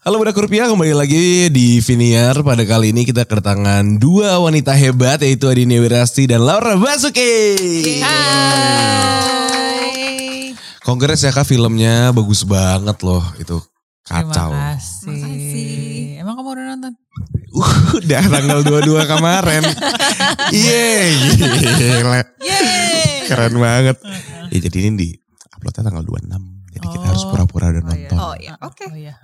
Halo Budak Rupiah, kembali lagi di Viniar. Pada kali ini kita kedatangan dua wanita hebat yaitu Adini Wirasti dan Laura Basuki. Hai. Kongres ya kak filmnya bagus banget loh itu kacau. Terima kasih. Makasih. Emang kamu udah nonton? Udah tanggal 22 kemarin. Iya, gila. Yeay. Keren banget. Ya, jadi ini di uploadnya tanggal 26. Jadi kita harus Oh. pura-pura udah Oh, iya. nonton. Oh ya, oke. Oh iya.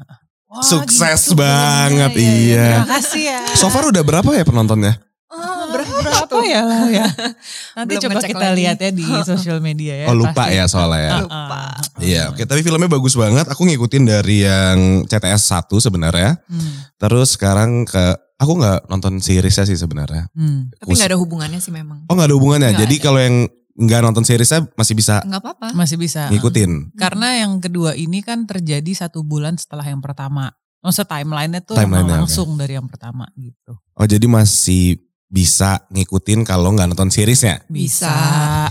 Wah, Sukses gitu banget, filmnya, iya. Terima kasih ya. So far udah berapa ya penontonnya? Oh, berapa, ya lah ya? Nanti Belum coba kita lagi. lihat ya di sosial media ya. Oh lupa pasti. ya soalnya ya. Lupa. Iya, oke. Tapi filmnya bagus banget. Aku ngikutin dari yang CTS 1 sebenarnya. Hmm. Terus sekarang ke aku nggak nonton seriesnya sih sebenarnya. Hmm. Tapi nggak ada hubungannya sih memang. Oh nggak ada hubungannya. Nggak Jadi kalau yang nggak nonton seriesnya masih bisa Nggak apa-apa. Masih bisa. ngikutin. Karena yang kedua ini kan terjadi satu bulan setelah yang pertama. Maksudnya timelinenya tuh oke. langsung dari yang pertama gitu. Oh jadi masih bisa ngikutin kalau nggak nonton seriesnya. Bisa.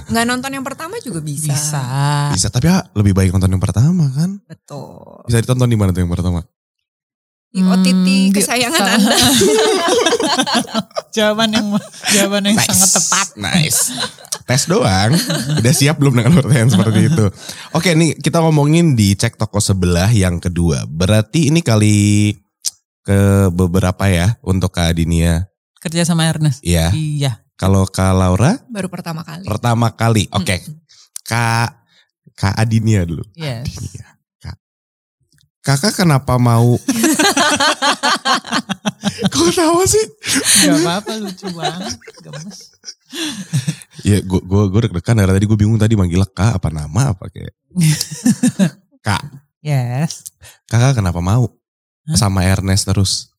Nggak nonton yang pertama juga bisa. Bisa. Bisa. Tapi ya lebih baik nonton yang pertama kan. Betul. Bisa ditonton di mana tuh yang pertama? Di OTT Hmm, kesayangan sa- Anda. jawaban yang jawaban yang Nice. sangat tepat. Nice. Tes doang. Udah siap belum dengan pertanyaan seperti itu? Oke nih kita ngomongin di cek toko sebelah yang kedua. Berarti ini kali ke beberapa ya untuk Kak Adinia. Kerja sama Ernest. Iya. Iya. Kalau Kak Laura Baru pertama kali. pertama kali. Oke. Kak Kak Adinia dulu. Yes. Iya. Kak. Kakak kenapa mau Kok tahu sih? Gak apa-apa lucu banget. Gemes. Ya gue gue gue deg-degan dari tadi gue bingung tadi manggil kak apa nama apa kayak kak Yes. kakak kenapa mau Hah? sama Ernest terus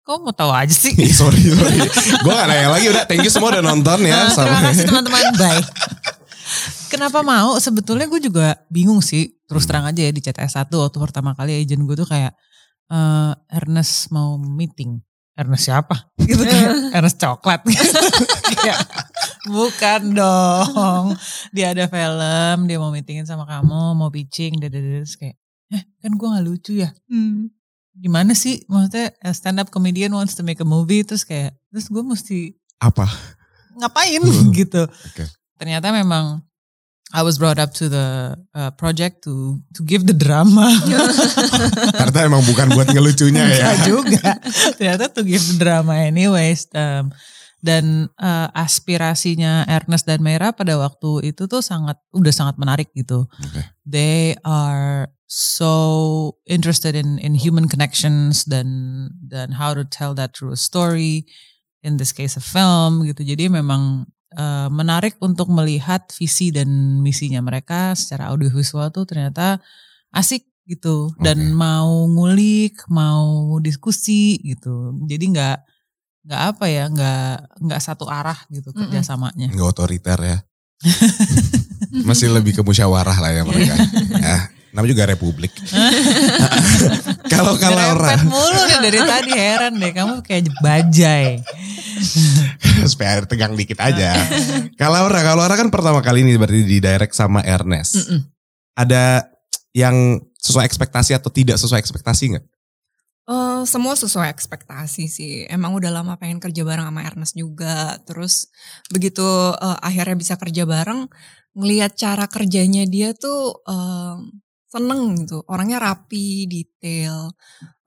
Kok mau tahu aja sih? Ih, sorry sorry gue gak nanya lagi udah thank you semua udah nonton ya Ah, sama Terima kasih teman-teman. Bye. Kenapa mau? Sebetulnya gue juga bingung sih. Terus Hmm. terang aja ya di CTS 1 waktu pertama kali agent gue tuh kayak eh Ernest mau meeting. Ernest siapa? Gitu kayak Ernest coklat. Kayak, Bukan dong. Dia ada film, dia mau meetingin sama kamu, mau pitching. Terus kayak, eh kan gue gak lucu ya? Hmm. Gimana sih? Maksudnya a stand up comedian wants to make a movie, terus kayak, terus gue mesti apa ngapain Hmm. gitu. Oke. Ternyata memang I was brought up to the uh, project to to give the drama. ternyata emang bukan buat ngelucunya ya Enggak juga. Ternyata to give the drama anyways. Um, dan uh, aspirasinya Ernest dan Mera pada waktu itu tuh sangat udah sangat menarik gitu. Oke. They are so interested in in human connections dan dan how to tell that through a story. In this case a film gitu. Jadi memang uh, menarik untuk melihat visi dan misinya mereka secara audiovisual tuh ternyata asik gitu dan Oke. mau ngulik, mau diskusi gitu. Jadi nggak nggak apa ya, nggak nggak satu arah gitu Mm-mm. kerjasamanya. nggak otoriter ya masih lebih ke musyawarah lah ya mereka ya namanya juga republik kalau kalau Ngerempet mulu nih dari tadi heran deh, kamu kayak bajai. supaya tegang dikit aja kalau Laura kalau Laura kan pertama kali ini berarti di direct sama Ernest Mm-mm. ada yang sesuai ekspektasi atau tidak sesuai ekspektasi nggak? Eh, semua sesuai ekspektasi sih. Emang udah lama pengen kerja bareng sama Ernest juga. Terus begitu eh, akhirnya bisa kerja bareng, ngelihat cara kerjanya dia tuh eh, seneng gitu. Orangnya rapi, detail,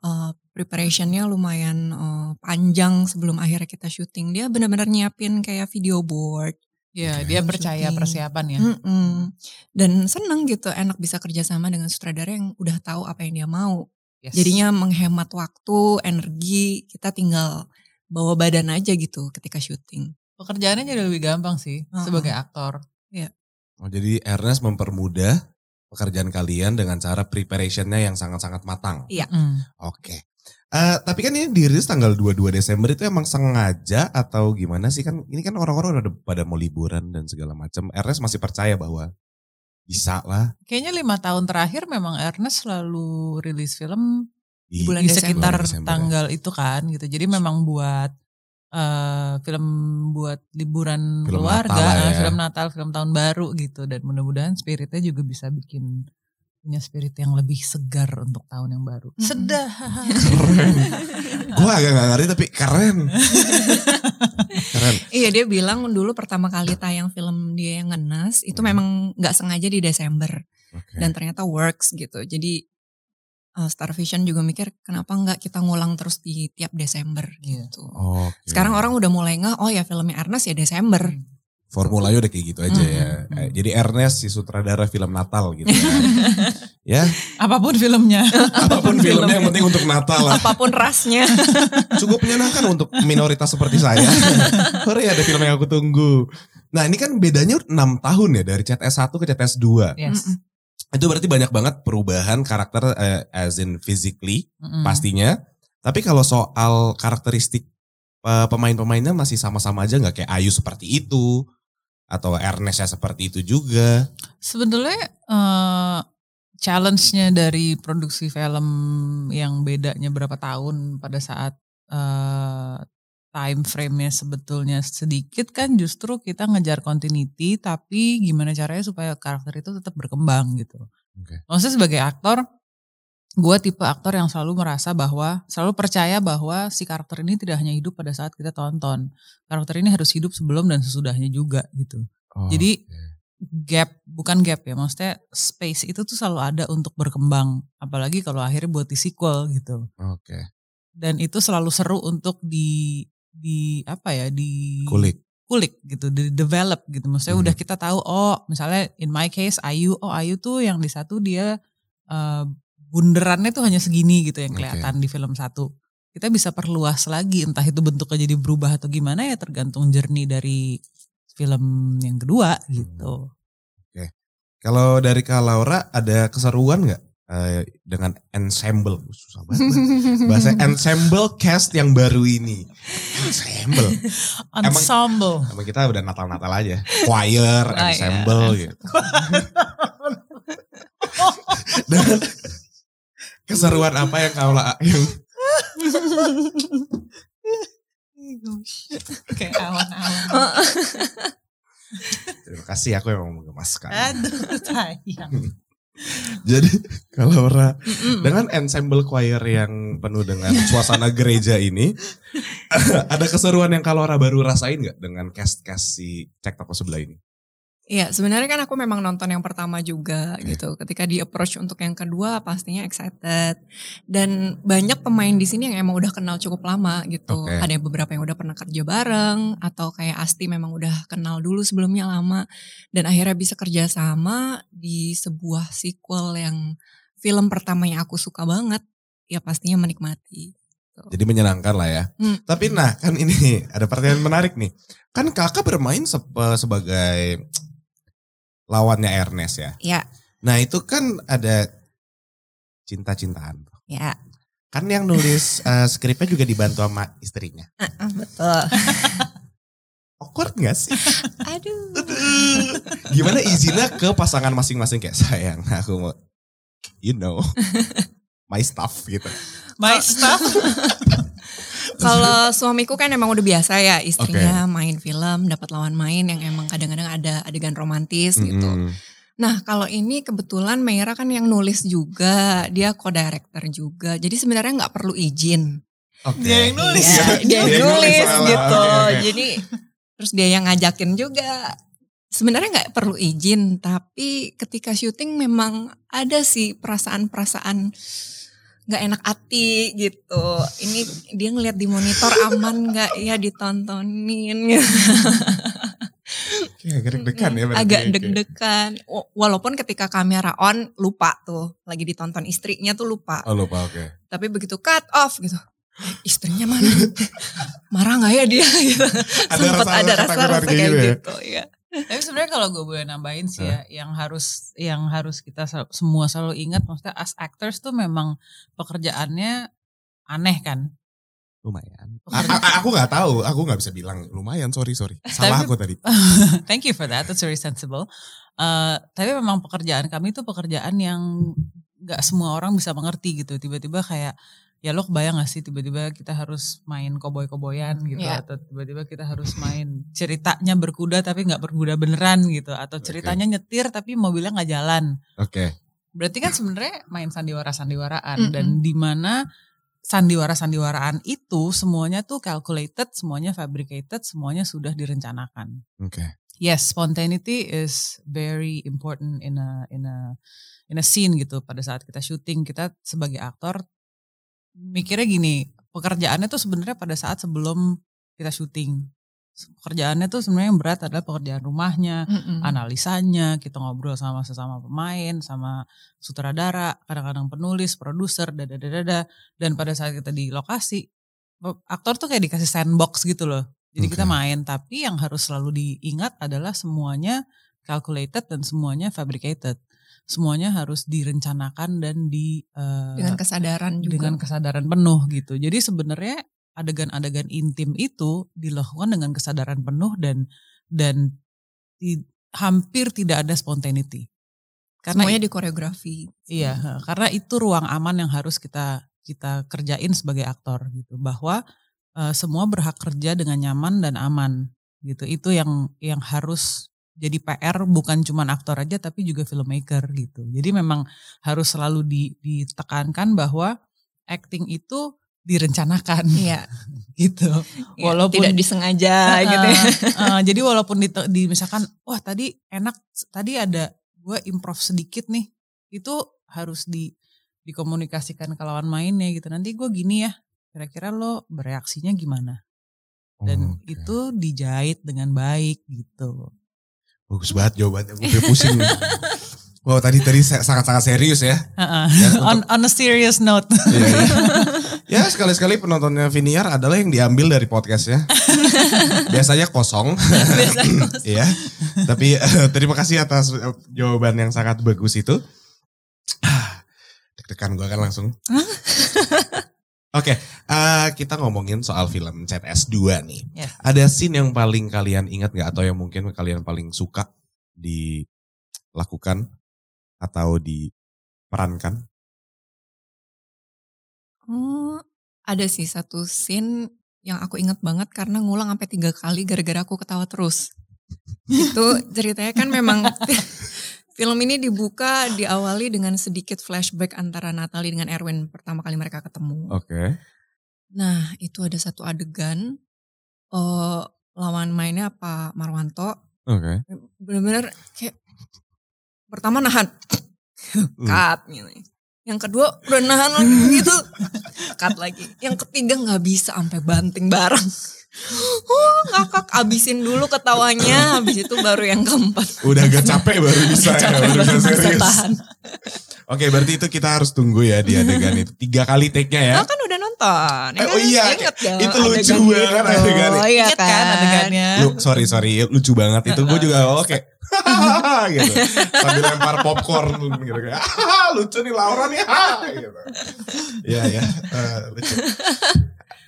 eh, preparationnya lumayan eh, panjang sebelum akhirnya kita syuting. Dia benar-benar nyiapin kayak video board. Ya, dia percaya Syuting. persiapan ya. Mm-mm. Dan seneng gitu, enak bisa kerjasama dengan sutradara yang udah tahu apa yang dia mau. Yes. Jadinya menghemat waktu, energi, kita tinggal bawa badan aja gitu ketika syuting. pekerjaannya jadi lebih gampang sih Uh-uh. sebagai aktor. Oh, jadi Ernest mempermudah pekerjaan kalian dengan cara preparationnya yang sangat-sangat matang. Iya. Mm. Oke. Eh, tapi kan ini dirilis tanggal 22 Desember itu emang sengaja atau gimana sih kan? Ini kan orang-orang udah pada mau liburan dan segala macam. Ernest masih percaya bahwa bisa lah Kayaknya lima tahun terakhir memang Ernest selalu rilis film di, Di bulan di Desember. sekitar Desember ya. tanggal itu kan gitu. Jadi memang buat eh film buat liburan Film keluarga, Natal eh, ya. film Natal, film tahun baru gitu dan mudah-mudahan spiritnya juga bisa bikin punya spirit yang lebih segar untuk tahun yang baru. Sedap. Keren. Gue agak gak ngerti tapi keren. keren. Iya dia bilang dulu pertama kali tayang film dia yang ngenes itu Hmm. memang nggak sengaja di Desember Oke. dan ternyata works gitu. Jadi uh, Star Vision juga mikir kenapa nggak kita ngulang terus di tiap Desember Iya. gitu. Oke. Sekarang orang udah mulai nggak oh ya filmnya Ernest ya Desember. Formulanya udah kayak gitu aja Hmm, ya. hmm. Eh, Jadi Ernest si sutradara film Natal gitu ya. ya, Apa pun filmnya. apa pun filmnya yang penting untuk Natal lah. Apa pun rasnya. Cukup menyenangkan untuk minoritas seperti saya. Hore ada film yang aku tunggu. Nah ini kan bedanya 6 tahun ya dari CTS 1 ke CTS 2. Yes. Itu berarti banyak banget perubahan karakter eh, as in physically Mm-mm. pastinya. Tapi kalau soal karakteristik eh, pemain-pemainnya masih sama-sama aja nggak kayak Ayu seperti itu atau Ernest ya seperti itu juga. Sebetulnya eh, challenge-nya dari produksi film yang bedanya berapa tahun pada saat eh, time frame-nya sebetulnya sedikit kan justru kita ngejar continuity tapi gimana caranya supaya karakter itu tetap berkembang gitu. Oke. Maksudnya sebagai aktor gue tipe aktor yang selalu merasa bahwa selalu percaya bahwa si karakter ini tidak hanya hidup pada saat kita tonton. Karakter ini harus hidup sebelum dan sesudahnya juga gitu Oh, Jadi, oke. gap bukan gap ya maksudnya space itu tuh selalu ada untuk berkembang apalagi kalau akhirnya buat di sequel gitu Oke. dan itu selalu seru untuk di di apa ya di Kulik. kulik gitu di develop gitu maksudnya Mhm. udah kita tahu oh misalnya in my case Ayu oh Ayu tuh yang di satu dia eh, bunderannya tuh hanya segini gitu yang Oke. kelihatan di film satu kita bisa perluas lagi entah itu bentuknya jadi berubah atau gimana ya tergantung journey dari film yang kedua gitu Kalau dari Kak Laura ada keseruan nggak eh, dengan ensemble? Susah banget. Bahasa ensemble cast yang baru ini. Ensemble. Emang- ensemble Emang kita udah Natal-Natal aja. Choir, Choir. ensemble gitu. Dan keseruan apa yang kau yang kayak awan-awan Terima kasih aku emang menggemaskan. aduh sayang Jadi kalau Mm-mm. dengan ensemble choir yang penuh dengan suasana gereja ini, ada keseruan yang kalau Laura baru rasain nggak dengan cast-cast si Cek Toko sebelah ini? Iya, sebenarnya kan aku memang nonton yang pertama juga Oke. gitu. Ketika di approach untuk yang kedua pastinya excited. Dan banyak pemain di sini yang emang udah kenal cukup lama gitu. Oke. Ada beberapa yang udah pernah kerja bareng atau kayak Asti memang udah kenal dulu sebelumnya lama dan akhirnya bisa kerja sama di sebuah sequel yang film pertama yang aku suka banget. Ya pastinya menikmati. Jadi menyenangkan lah ya. Hmm. Tapi nah kan ini ada pertanyaan menarik nih. Kan kakak bermain sebagai lawannya Ernest ya. Ya, Nah itu kan ada cinta-cintaan. ya, Kan yang nulis eh, skripnya juga dibantu sama istrinya. Ah, betul. Awkward gak sih? Aduh. Gimana izinnya ke pasangan masing-masing kayak sayang aku mau you know my stuff gitu. my stuff Kalau suamiku kan emang udah biasa ya istrinya main film, dapat lawan main yang emang kadang-kadang ada adegan romantis gitu. Mm-mm. Nah kalau ini kebetulan Meira kan yang nulis juga, dia co-director juga. Jadi sebenarnya nggak perlu izin. Oke. Dia yang nulis. Iya, dia yang nulis gitu. Oke, oke. Jadi terus dia yang ngajakin juga. Sebenarnya nggak perlu izin, tapi ketika syuting memang ada sih perasaan-perasaan nggak enak hati gitu. Ini dia ngeliat di monitor aman nggak ya ditontonin. Kayak agak deg-degan ya. berarti. Agak deg-degan. Walaupun ketika kamera on lupa tuh, lagi ditonton istrinya tuh lupa. Oh lupa oke. Tapi begitu cut off gitu. "Eh, Istrinya mana? Marah nggak ya dia gitu. Ada Sempat rasa- ada rasa-rasa kayak kayak gitu ya? Tapi sebenarnya kalau gue boleh nambahin sih ya, yang harus yang harus kita semua selalu ingat, maksudnya as actors tuh memang pekerjaannya aneh kan. Lumayan. A- aku nggak tahu, aku nggak bisa bilang lumayan. Sorry sorry. Salah Tapi- aku tadi. Thank you for that, that's very sensible. Eh, tapi memang pekerjaan kami itu pekerjaan yang nggak semua orang bisa mengerti gitu. Tiba-tiba kayak ya lo kebayang gak sih tiba-tiba kita harus main koboi-koboyan gitu Iya. atau tiba-tiba kita harus main ceritanya berkuda tapi nggak berkuda beneran gitu atau ceritanya nyetir tapi mobilnya nggak jalan Oke. Berarti kan sebenarnya main sandiwara-sandiwaraan Mm-mm. dan di mana sandiwara-sandiwaraan itu semuanya tuh calculated, semuanya fabricated, semuanya sudah direncanakan. Oke. Yes, spontaneity is very important in a in a in a scene gitu. Pada saat kita syuting, kita sebagai aktor mikirnya gini, pekerjaannya tuh sebenarnya pada saat sebelum kita syuting. Pekerjaannya tuh sebenarnya yang berat adalah pekerjaan rumahnya, Mm-mm. analisanya, kita ngobrol sama sesama pemain, sama sutradara, kadang-kadang penulis, produser, dada Dan pada saat kita di lokasi, aktor tuh kayak dikasih sandbox gitu loh. Jadi kita Oke. main, tapi yang harus selalu diingat adalah semuanya calculated dan semuanya fabricated. Semuanya harus direncanakan dan di eh, dengan kesadaran juga. dengan kesadaran penuh gitu. Jadi sebenarnya adegan-adegan intim itu dilakukan dengan kesadaran penuh dan dan ti- hampir tidak ada spontaneity. Karena semuanya di koreografi. Iya, karena itu ruang aman yang harus kita kita kerjain sebagai aktor gitu. Bahwa eh, semua berhak kerja dengan nyaman dan aman gitu. Itu yang yang harus jadi PR bukan cuma aktor aja tapi juga filmmaker gitu. Jadi memang harus selalu di- ditekankan bahwa acting itu direncanakan Iya. gitu. Iya, Walaupun- tidak disengaja gitu ya. Eh, jadi walaupun di, di misalkan wah tadi enak tadi ada gue improv sedikit nih itu harus di dikomunikasikan ke lawan mainnya gitu nanti gue gini ya kira-kira lo bereaksinya gimana dan Oke. itu dijahit dengan baik gitu bagus banget jawabannya. Gue pusing. wow tadi tadi sa- sangat-sangat serius ya. Heeh. Ya, on on a serious note Iya, iya. Ya sekali-sekali penontonnya Viniar adalah yang diambil dari podcastnya. Biasanya kosong. Iya. Tapi eh, terima kasih atas eh, jawaban yang sangat bagus itu. Ah, Deg-degan gue kan langsung. Oke, eh, kita ngomongin soal film CTS 2 nih. Ya. Ada scene yang paling kalian ingat gak atau yang mungkin kalian paling suka dilakukan atau diperankan? Oh, ada sih satu scene yang aku inget banget karena ngulang sampai tiga kali gara-gara aku ketawa terus. Itu ceritanya kan memang film ini dibuka diawali dengan sedikit flashback antara Natalie dengan Erwin pertama kali mereka ketemu. Oke. Nah itu ada satu adegan eh lawan mainnya Pak Marwanto Oke. bener-bener kayak pertama nahan Hmm. cut gitu. Yang kedua udah nahan lagi gitu cut lagi. Yang ketiga nggak bisa sampai banting bareng. Uh, ngakak abisin dulu ketawanya, habis itu baru yang keempat. Udah agak capek baru bisa ya, Capek baru bisa serius. tahan. Oke, berarti itu kita harus tunggu ya di adegan itu. Tiga kali take-nya ya. Nah kan udah nonton. ya Eh, oh kan? iya, Ingat dong itu lucu adegan banget itu. adegannya. Oh iya Ingat kan adegannya Lu, sorry sorry lucu banget itu gue juga oh kayak gitu sambil lempar popcorn gitu kayak "Hahaha, lucu nih Laura nih ha," gitu ya ya eh, lucu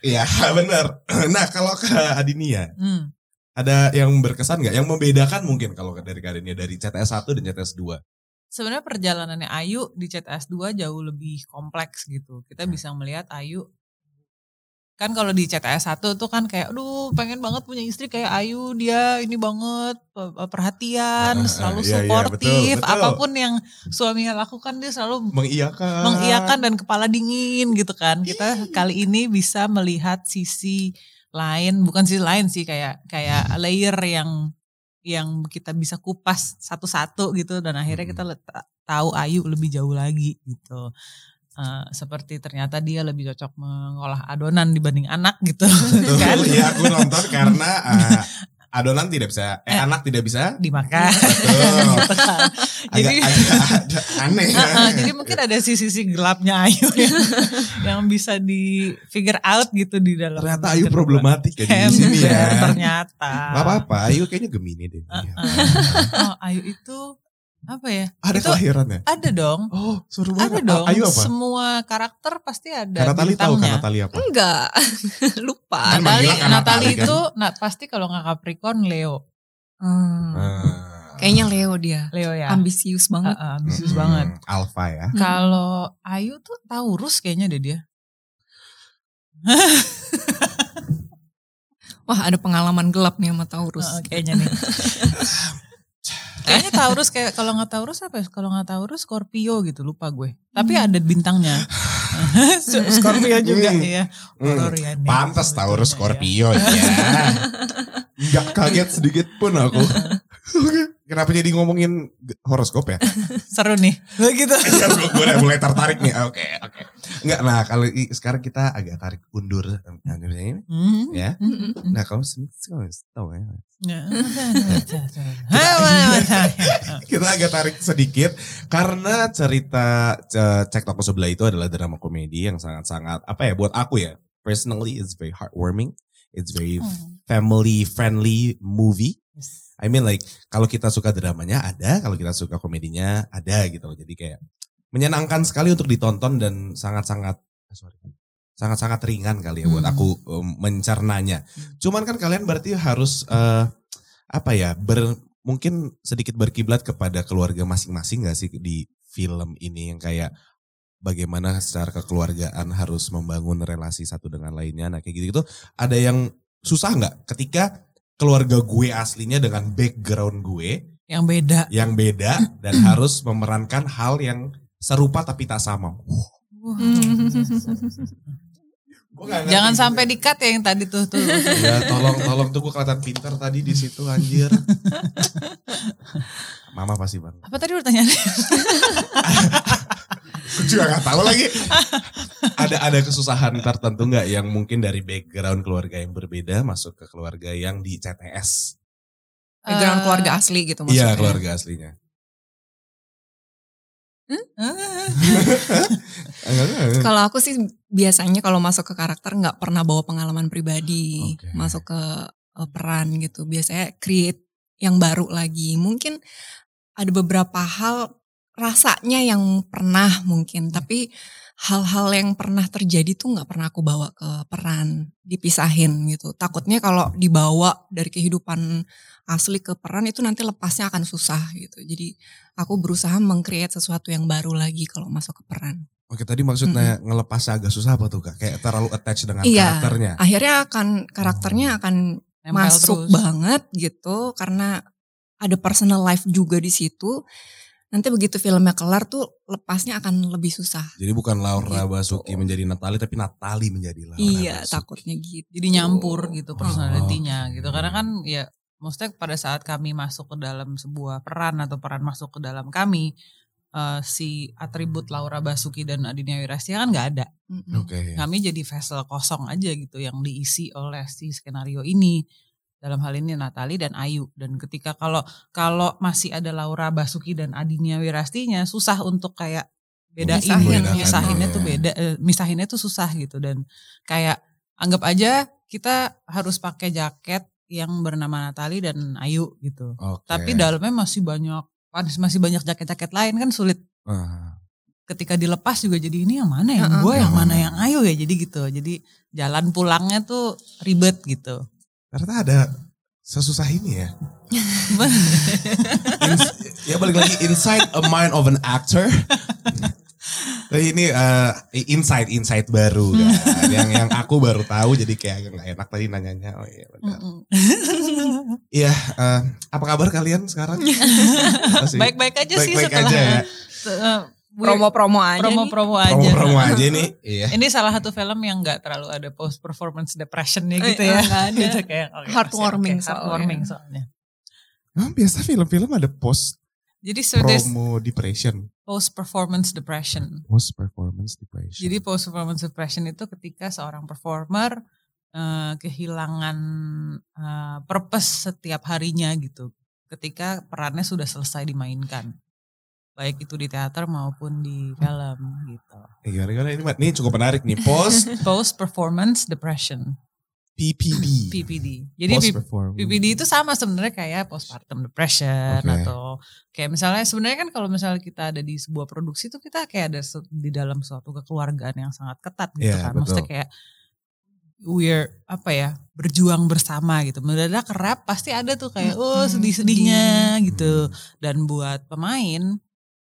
Iya benar. Nah kalau ke Adinia Hmm. ada yang berkesan nggak? Yang membedakan mungkin kalau dari Adinia dari CTS 1 dan CTS 2. sebenarnya perjalanannya Ayu di CTS 2 jauh lebih kompleks gitu. Kita bisa melihat Ayu kan kalau di CTS 1 tuh kan kayak aduh pengen banget punya istri kayak Ayu dia ini banget pe- perhatian ah, selalu iya, iya, suportif betul. apa pun yang suaminya lakukan dia selalu Mengiyakan. mengiyakan dan kepala dingin gitu kan. Kita kali ini bisa melihat sisi lain bukan sisi lain sih kayak kayak layer yang yang kita bisa kupas satu-satu gitu dan akhirnya kita let- tahu Ayu lebih jauh lagi gitu Eh, seperti ternyata dia lebih cocok mengolah adonan dibanding anak gitu Betul, kan Iya aku nonton karena eh, adonan tidak bisa, eh, Eh. anak tidak bisa. dimakan Betul. gitu kan. Agak, jadi agak ada aneh. ya. Uh-uh, jadi mungkin ada sisi-sisi gelapnya Ayu yang, yang bisa di figure out gitu di dalam. Ternyata Ayu problematik ya di sini ya. Ternyata. Gak apa-apa, Ayu kayaknya Gemini deh. Uh-uh. Iya. Oh Ayu itu apa ya? Ada itu kelahirannya. ada dong. Oh, seru Ada banget. dong. Ayu apa? Semua karakter pasti ada Karena Tali tahu kan. Natali apa? Enggak, lupa. Kan Natali, kan Natali Natali kan? itu nah, pasti kalau nggak Capricorn Leo. Hmm. Ah. Kayaknya Leo dia, Leo ya. ambisius banget. Uh-uh, ambisius Mm-mm. banget. Alpha ya. Hmm. Kalau Ayu tuh Taurus kayaknya deh dia. Wah ada pengalaman gelap nih sama Taurus. Uh, kayaknya nih. Kayaknya Taurus kayak kalau nggak Taurus apa ya? Kalau nggak Taurus Scorpio gitu lupa gue. Tapi ada bintangnya. Scorpio juga Hmm. ya. Hmm, ya. Pantas Taurus Scorpio ya. Nggak kaget sedikit pun aku. Oke, Kenapa jadi ngomongin horoskop ya? Seru nih. Begitu. Iya, gue, gue udah mulai tertarik nih. Oke, oke. Enggak, nah kalau sekarang kita agak tarik undur. Nah, ini, Hmm. ya. Nah, kamu sendiri tahu ya. Ya. Kita agak tarik sedikit karena cerita ce- cek toko sebelah itu adalah drama komedi yang sangat-sangat apa ya buat aku ya. Personally, it's very heartwarming. It's very family friendly movie. I mean like kalau kita suka dramanya ada, kalau kita suka komedinya ada gitu loh. Jadi kayak menyenangkan sekali untuk ditonton dan sangat-sangat ah, sorry, sangat-sangat ringan kali ya buat Hmm. aku um, mencernanya. Cuman kan kalian berarti harus eh, apa ya ber mungkin sedikit berkiblat kepada keluarga masing-masing gak sih di film ini yang kayak bagaimana secara kekeluargaan harus membangun relasi satu dengan lainnya. Nah kayak gitu-gitu ada yang susah nggak ketika keluarga gue aslinya dengan background gue Yang beda. yang beda dan harus memerankan hal yang serupa tapi tak sama. Ngerti Jangan sampai di-cut ya yang tadi tuh tuh. Ya tolong tolong tuh gue kelihatan pinter tadi di situ anjir. Mama pasti bang. Apa tadi pertanyaannya? Gue juga gak tahu lagi. ada ada kesusahan tertentu nggak yang mungkin dari background keluarga yang berbeda masuk ke keluarga yang di CTS? Background Eh, keluarga asli gitu maksudnya. Iya keluarga aslinya. Enggak. Kalau aku sih biasanya kalau masuk ke karakter nggak pernah bawa pengalaman pribadi Oke. masuk ke eh, peran gitu. Biasanya create yang baru lagi. Mungkin ada beberapa hal rasanya yang pernah mungkin, tapi hal-hal yang pernah terjadi tuh nggak pernah aku bawa ke peran, dipisahin gitu. Takutnya kalau dibawa dari kehidupan asli ke peran itu nanti lepasnya akan susah gitu. Jadi aku berusaha mengcreate sesuatu yang baru lagi kalau masuk ke peran. Oke tadi maksudnya ngelepasnya agak susah apa tuh kak? Kayak terlalu attach dengan Iya. karakternya. akhirnya akan karakternya akan Nempel masuk terus. banget gitu karena ada personal life juga di situ. Nanti begitu filmnya kelar tuh lepasnya akan lebih susah. Jadi bukan Laura Gitu. Basuki menjadi Natali tapi Natali menjadi Laura iya, Basuki. takutnya gitu. Jadi nyampur gitu Oh. personalitinya gitu. Karena kan ya maksudnya pada saat kami masuk ke dalam sebuah peran atau peran masuk ke dalam kami eh, si atribut Laura Basuki dan Adinia Wirastia kan nggak ada. Oke. ya. Kami jadi vessel kosong aja gitu yang diisi oleh si skenario ini. Dalam hal ini Natali dan Ayu dan ketika kalau kalau masih ada Laura Basuki dan Adinia Wirastinya susah untuk kayak bedain Misahin, misahinnya ya. tuh beda eh, misahinnya tuh susah gitu dan kayak anggap aja kita harus pakai jaket yang bernama Natali dan Ayu gitu. Oke. Tapi dalamnya masih banyak masih banyak jaket-jaket lain kan sulit Ah. ketika dilepas juga jadi ini yang mana yang Heeh. gue yang mana yang ayo ya jadi gitu jadi jalan pulangnya tuh ribet gitu Ternyata ada sesusah ini ya. Ins- ya balik lagi inside a mind of an actor. Ini eh, insight insight baru kan. yang yang aku baru tahu jadi kayak agak nggak enak tadi nanyanya. Oh iya benar. Iya, eh, apa kabar kalian sekarang? Baik-baik aja sih baik-baik setelah aja ya. Eh, Promo-promo aja nih. promo-promo aja Promo-promo aja nih. Iya. ini salah satu film yang nggak terlalu ada post performance depressionnya Eh, gitu ya nggak ada. Gitu kayak, oke, Heartwarming oke, heartwarming soalnya Emang biasa film-film ada post jadi so promo depression, post performance depression post performance depression. Jadi post performance depression itu ketika seorang performer eh, kehilangan eh, purpose setiap harinya gitu. Ketika perannya sudah selesai dimainkan. Baik itu di teater maupun di film gitu. Eh, gimana, gimana? Ini, ini cukup menarik nih. Post Post performance depression, PPD. PPD. Jadi. PPD itu sama sebenarnya kayak postpartum depression Oke. atau kayak misalnya sebenarnya kan kalau misalnya kita ada di sebuah produksi itu kita kayak ada di dalam suatu kekeluargaan yang sangat ketat gitu Iya, kan. Maksudnya kayak we're apa ya berjuang bersama gitu. Mendadak rap pasti ada tuh kayak oh sedih-sedihnya gitu. Dan buat pemain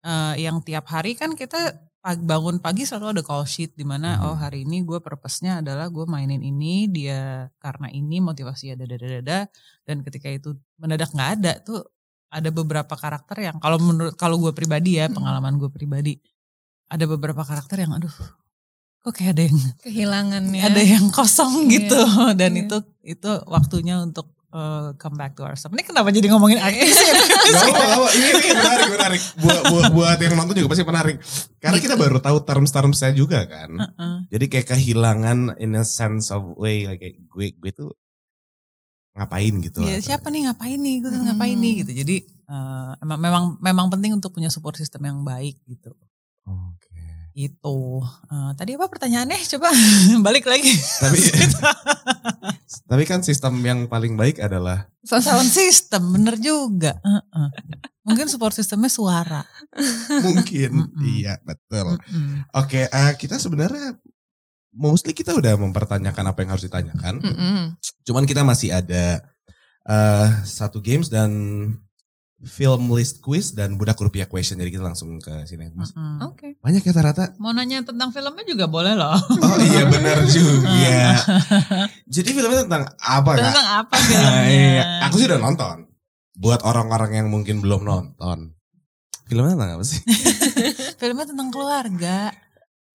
eh, yang tiap hari kan kita bangun pagi selalu ada call sheet di mana Hmm. oh hari ini gue purpose-nya adalah gue mainin ini dia karena ini motivasi ada dada dada dan ketika itu mendadak nggak ada tuh ada beberapa karakter yang kalau menurut kalau gue pribadi ya pengalaman gue pribadi ada beberapa karakter yang aduh kok kayak ada yang Kehilangannya. ada yang kosong Iya, gitu dan iya. itu itu waktunya untuk uh, come back to ourselves. Ini kenapa jadi ngomongin artis ya? Gak apa, gak apa. Ini, ini menarik, menarik. Buat, buat, buat yang nonton juga pasti menarik. Karena kita baru tahu terms-termsnya juga kan. Heeh. Jadi kayak kehilangan in a sense of way. Like kayak gue, gue tuh ngapain gitu. Iya, lah. siapa nih ngapain nih, gue Hmm. ngapain nih gitu. Jadi uh, emang memang memang penting untuk punya support system yang baik gitu. Itu. Uh, tadi apa pertanyaannya? Coba balik lagi. Tapi, tapi kan sistem yang paling baik adalah Sound system bener juga. Heeh. Mungkin support systemnya suara. mungkin. Mm-mm. iya, betul. Mm-mm. Oke, eh, kita sebenarnya mostly kita udah mempertanyakan apa yang harus ditanyakan. Mm-mm. Cuman kita masih ada eh satu games dan film list quiz dan budak rupiah question. Jadi kita langsung ke sini. Mas, Mm-mm. Oke. Banyak ya rata-rata. Mau nanya tentang filmnya juga boleh loh. Oh iya benar juga. Jadi filmnya tentang apa kak? Tentang apa filmnya? iya. Aku sih udah nonton. Buat orang-orang yang mungkin belum nonton. Filmnya tentang apa sih? filmnya tentang keluarga.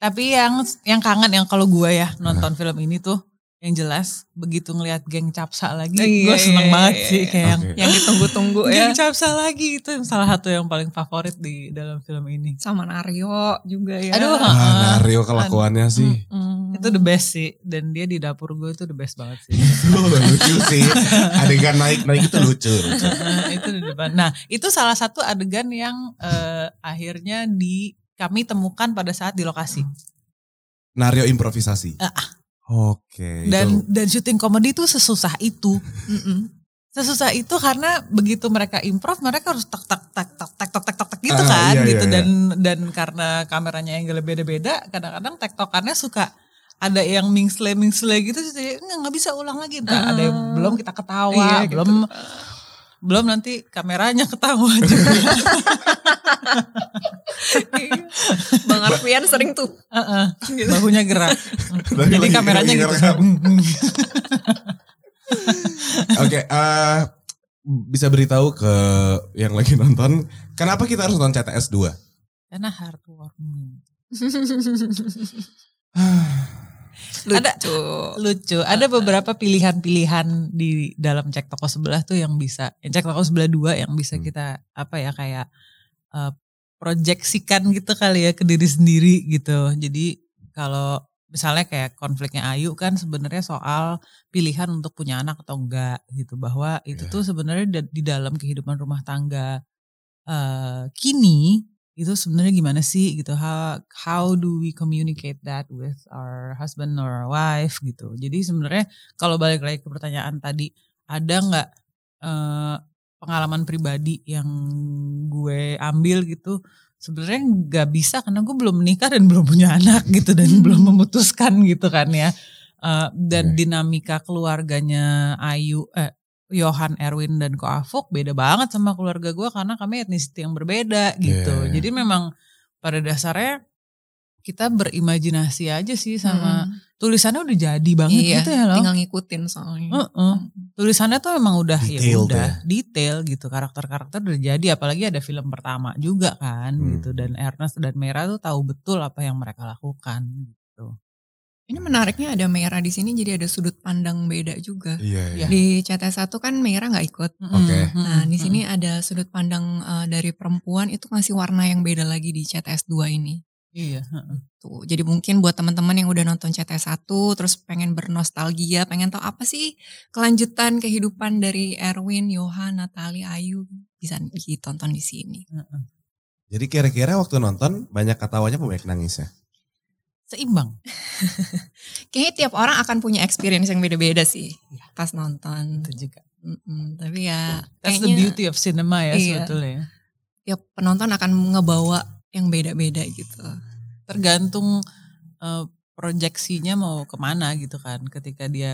Tapi yang yang kangen yang kalau gue ya nonton film ini tuh yang jelas begitu ngelihat geng capsa lagi, Iya, gue seneng iya, banget iya, sih iya. kayak yang Oke. Yang ditunggu-tunggu ya. geng capsa lagi itu yang salah satu yang paling favorit di dalam film ini. Sama Nario juga ya. Aduh, Ah, Nario kelakuannya sih. Mm-mm. Itu the best sih dan dia di dapur gue itu the best banget sih. Lucu sih. Adegan naik-naik itu lucu. lucu. itu di depan. Nah, itu salah satu adegan yang eh, akhirnya di kami temukan pada saat di lokasi. Nario improvisasi. Ah, Oke. Dan itu. dan syuting komedi itu sesusah itu. Mm-mm. Sesusah itu karena begitu mereka improv mereka harus tak tak tak tak tak tak tak tak, tak gitu Ah, kan iya, gitu iya, dan dan karena kameranya yang beda-beda kadang-kadang tektokannya suka ada yang mingsle mingsle gitu jadi nggak bisa ulang lagi Ntar ada yang Ah. belum kita ketawa Iya, gitu. Belum nanti kameranya ketawa juga Bang Arfian sering tuh. Heeh, bahunya gerak Lagi- jadi lagi- kameranya lagi gitu. Oke, eh, bisa beritahu ke yang lagi nonton, kenapa kita harus nonton CTS 2? karena heartwarming Ada lucu. Ada beberapa pilihan-pilihan di dalam cek toko sebelah tuh yang bisa, cek toko sebelah dua yang bisa Hmm. kita apa ya kayak eh, proyeksikan gitu kali ya ke diri sendiri gitu. Jadi kalau misalnya kayak konfliknya Ayu kan sebenarnya soal pilihan untuk punya anak atau enggak gitu bahwa itu Iya. tuh sebenarnya di dalam kehidupan rumah tangga eh, kini itu sebenarnya gimana sih gitu? How how do we communicate that with our husband or our wife gitu? Jadi sebenarnya kalau balik lagi ke pertanyaan tadi ada nggak eh, pengalaman pribadi yang gue ambil gitu? Sebenarnya nggak bisa karena gue belum menikah dan belum punya anak gitu dan belum memutuskan gitu kan ya. Eh, dan Oke. dinamika keluarganya Ayu eh Johan Erwin dan Ko Afuk beda banget sama keluarga gue karena kami etnisiti yang berbeda gitu. Iya. Jadi memang pada dasarnya kita berimajinasi aja sih sama Mm. tulisannya udah jadi banget Iya, gitu ya loh. tinggal ngikutin soalnya. Heeh. Tulisannya tuh memang udah ya Detailed udah ya. detail gitu karakter-karakter udah jadi apalagi ada film pertama juga kan Hmm. gitu dan Ernest dan Mera tuh tahu betul apa yang mereka lakukan gitu. Ini menariknya ada Mera di sini jadi ada sudut pandang beda juga. Iya, iya. Di CT1 kan Mera nggak ikut. Oke. Mm-mm, Nah di sini ada sudut pandang eh, dari perempuan itu ngasih warna yang beda lagi di CTS 2 ini. iya. heeh. Tuh, jadi mungkin buat teman-teman yang udah nonton CTS 1 terus pengen bernostalgia, pengen tahu apa sih kelanjutan kehidupan dari Erwin, Johan, Natali, Ayu bisa ditonton di sini. Jadi kira-kira waktu nonton banyak ketawanya banyak nangisnya? Seimbang. Kayaknya tiap orang akan punya experience yang beda-beda sih pas nonton. Itu juga. Mm-mm, tapi ya That's the kayaknya beauty of cinema ya Iya. sebetulnya. tiap penonton akan ngebawa yang beda-beda gitu. Tergantung eh, proyeksinya mau ke mana gitu kan. Ketika dia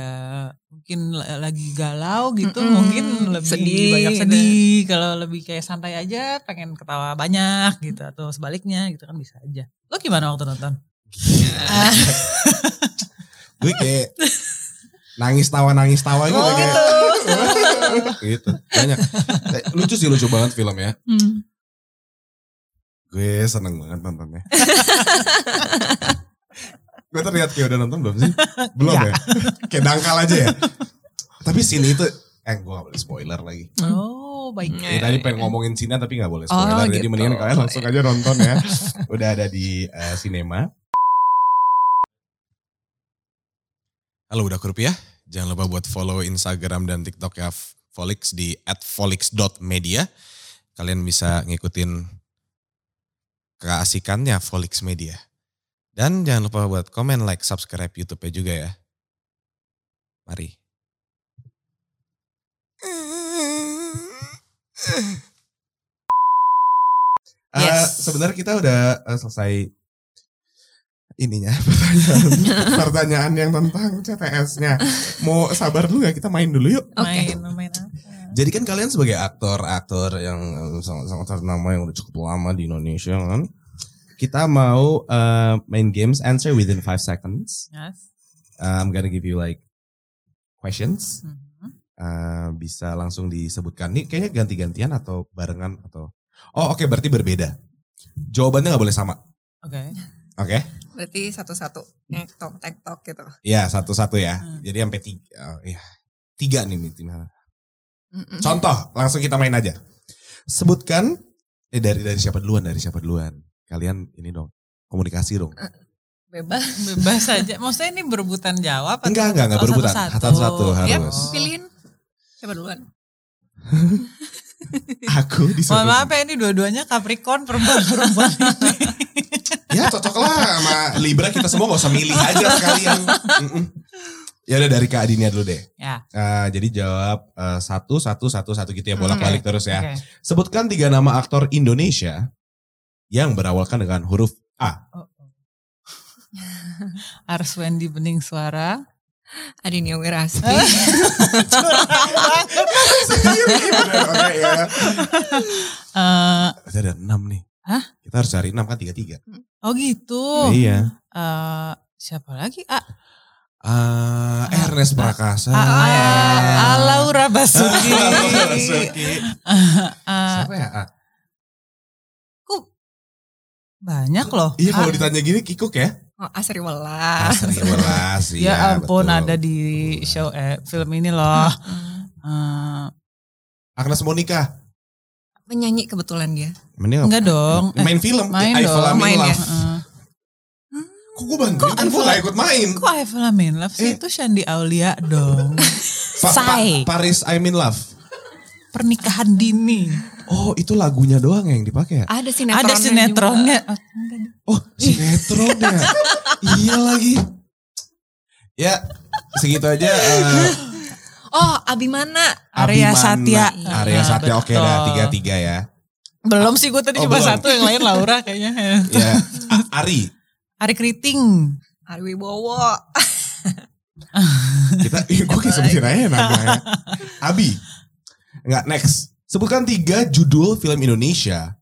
mungkin la- lagi galau gitu Mm-mm, mungkin lebih sedih banyak gitu. sedih. Kalau lebih kayak santai aja pengen ketawa banyak gitu. Atau sebaliknya gitu kan bisa aja. Lo gimana waktu nonton? Gue kayak nangis tawa nangis tawa gitu Oh kayak. gitu. gitu. Banyak. Lucu sih lucu banget film ya. Hmm. Gue seneng banget nontonnya. gue terlihat kayak udah nonton belum sih? Belum ya? kayak dangkal aja ya. Tapi scene itu, eh gue gak boleh spoiler lagi. Oh, baik. Ya, tadi pengen ngomongin scene tapi gak boleh Oh, spoiler. Jadi gitu. mendingan kalian langsung aja nonton ya. Udah ada di eh, sinema. Halo udah ya. Jangan lupa buat follow Instagram dan TikTok ya Volix di @volix.media. Kalian bisa ngikutin keasikannya Volix Media. Dan jangan lupa buat komen, like, subscribe YouTube-nya juga ya. Mari. Eh, Yes. sebenarnya kita udah eh, selesai ininya pertanyaan pertanyaan yang tentang CTS-nya. Mau sabar dulu gak kita main dulu yuk. Oke. Main, main apa? Jadi kan kalian sebagai aktor-aktor yang eh, sangat-sangat ternama yang udah cukup lama di Indonesia kan. Kita mau eh, main games answer within 5 seconds. Yes. Uh, I'm gonna give you like questions. Mhm. Uh, bisa langsung disebutkan. Nih kayaknya ganti-gantian atau barengan atau Oh oke berarti berbeda. Jawabannya nggak boleh sama. Oke. Oke? Berarti satu-satu. Tektok, tektok gitu. Ya satu-satu ya. Hmm. Jadi sampai tiga. oh, iya. Tiga nih minimal. Mm-mm. Contoh langsung kita main aja. Sebutkan eh dari dari siapa duluan dari siapa duluan. Kalian ini dong komunikasi dong. Bebas. Bebas aja. Maksudnya ini berebutan jawab? atau- Enggak enggak enggak oh, berebutan. satu-satu. Satu-satu Ya, harus. pilihin. Siapa duluan? Aku disuruh. Mohon maaf ya ini dua-duanya Capricorn perempuan-perempuan ini. Ya cocok lah sama Libra kita semua gak usah milih aja sekalian. Ya udah dari Kak Adinia dulu deh. Ya. Eh, jadi jawab eh, satu satu satu satu gitu ya bolak-balik terus ya. Oke. Sebutkan tiga nama aktor Indonesia yang berawalkan dengan huruf A. Ars Wendy Bening Suara. Adinia Wirasti. Curang banget. Oke ya. Eh, Kita ada enam nih. Hah? Kita harus cari enam kan tiga tiga. oh gitu. Iya. Eh, siapa lagi? Ah, Ah, Ernest Prakasa. ah, ah, ah, Laura Basuki. Basuki. Ah, Siapa ya? A? kok banyak loh. Iya kalau Ah, ditanya gini kikuk ya. Oh, Asri Welas. Asri Welas. Ya iya, ampun betul. ada di show eh, film ini loh. Eh, Agnes Monica. Penyanyi kebetulan dia. Mending enggak dong. Eh, main film. main I Fall dong. I'm in main ya. Love. eh, Kok gue bantuin? Kan gue gak ikut main. kok I Fall I'm in Love sih? Eh. Itu Shandy Aulia dong. Pa- pa-. Paris I'm in Love. Pernikahan dini. Oh itu lagunya doang yang dipakai ya? Ada sinetronnya Ada sinetronnya. juga. Oh. Oh sinetron ya? iya lagi. Ya segitu aja. eh, Oh, Abimana. Arya Abimana. Satya. Arya Ah, Satya oke dah betul. tiga-tiga ya. Belum sih gue tadi Oh, cuma belum. satu yang lain Laura kayaknya. Ya Ari. Ari Kriting. Ari Wibowo. Kita, gue kayak sebutin aja namanya. Abi. Enggak, next. Sebutkan tiga judul film Indonesia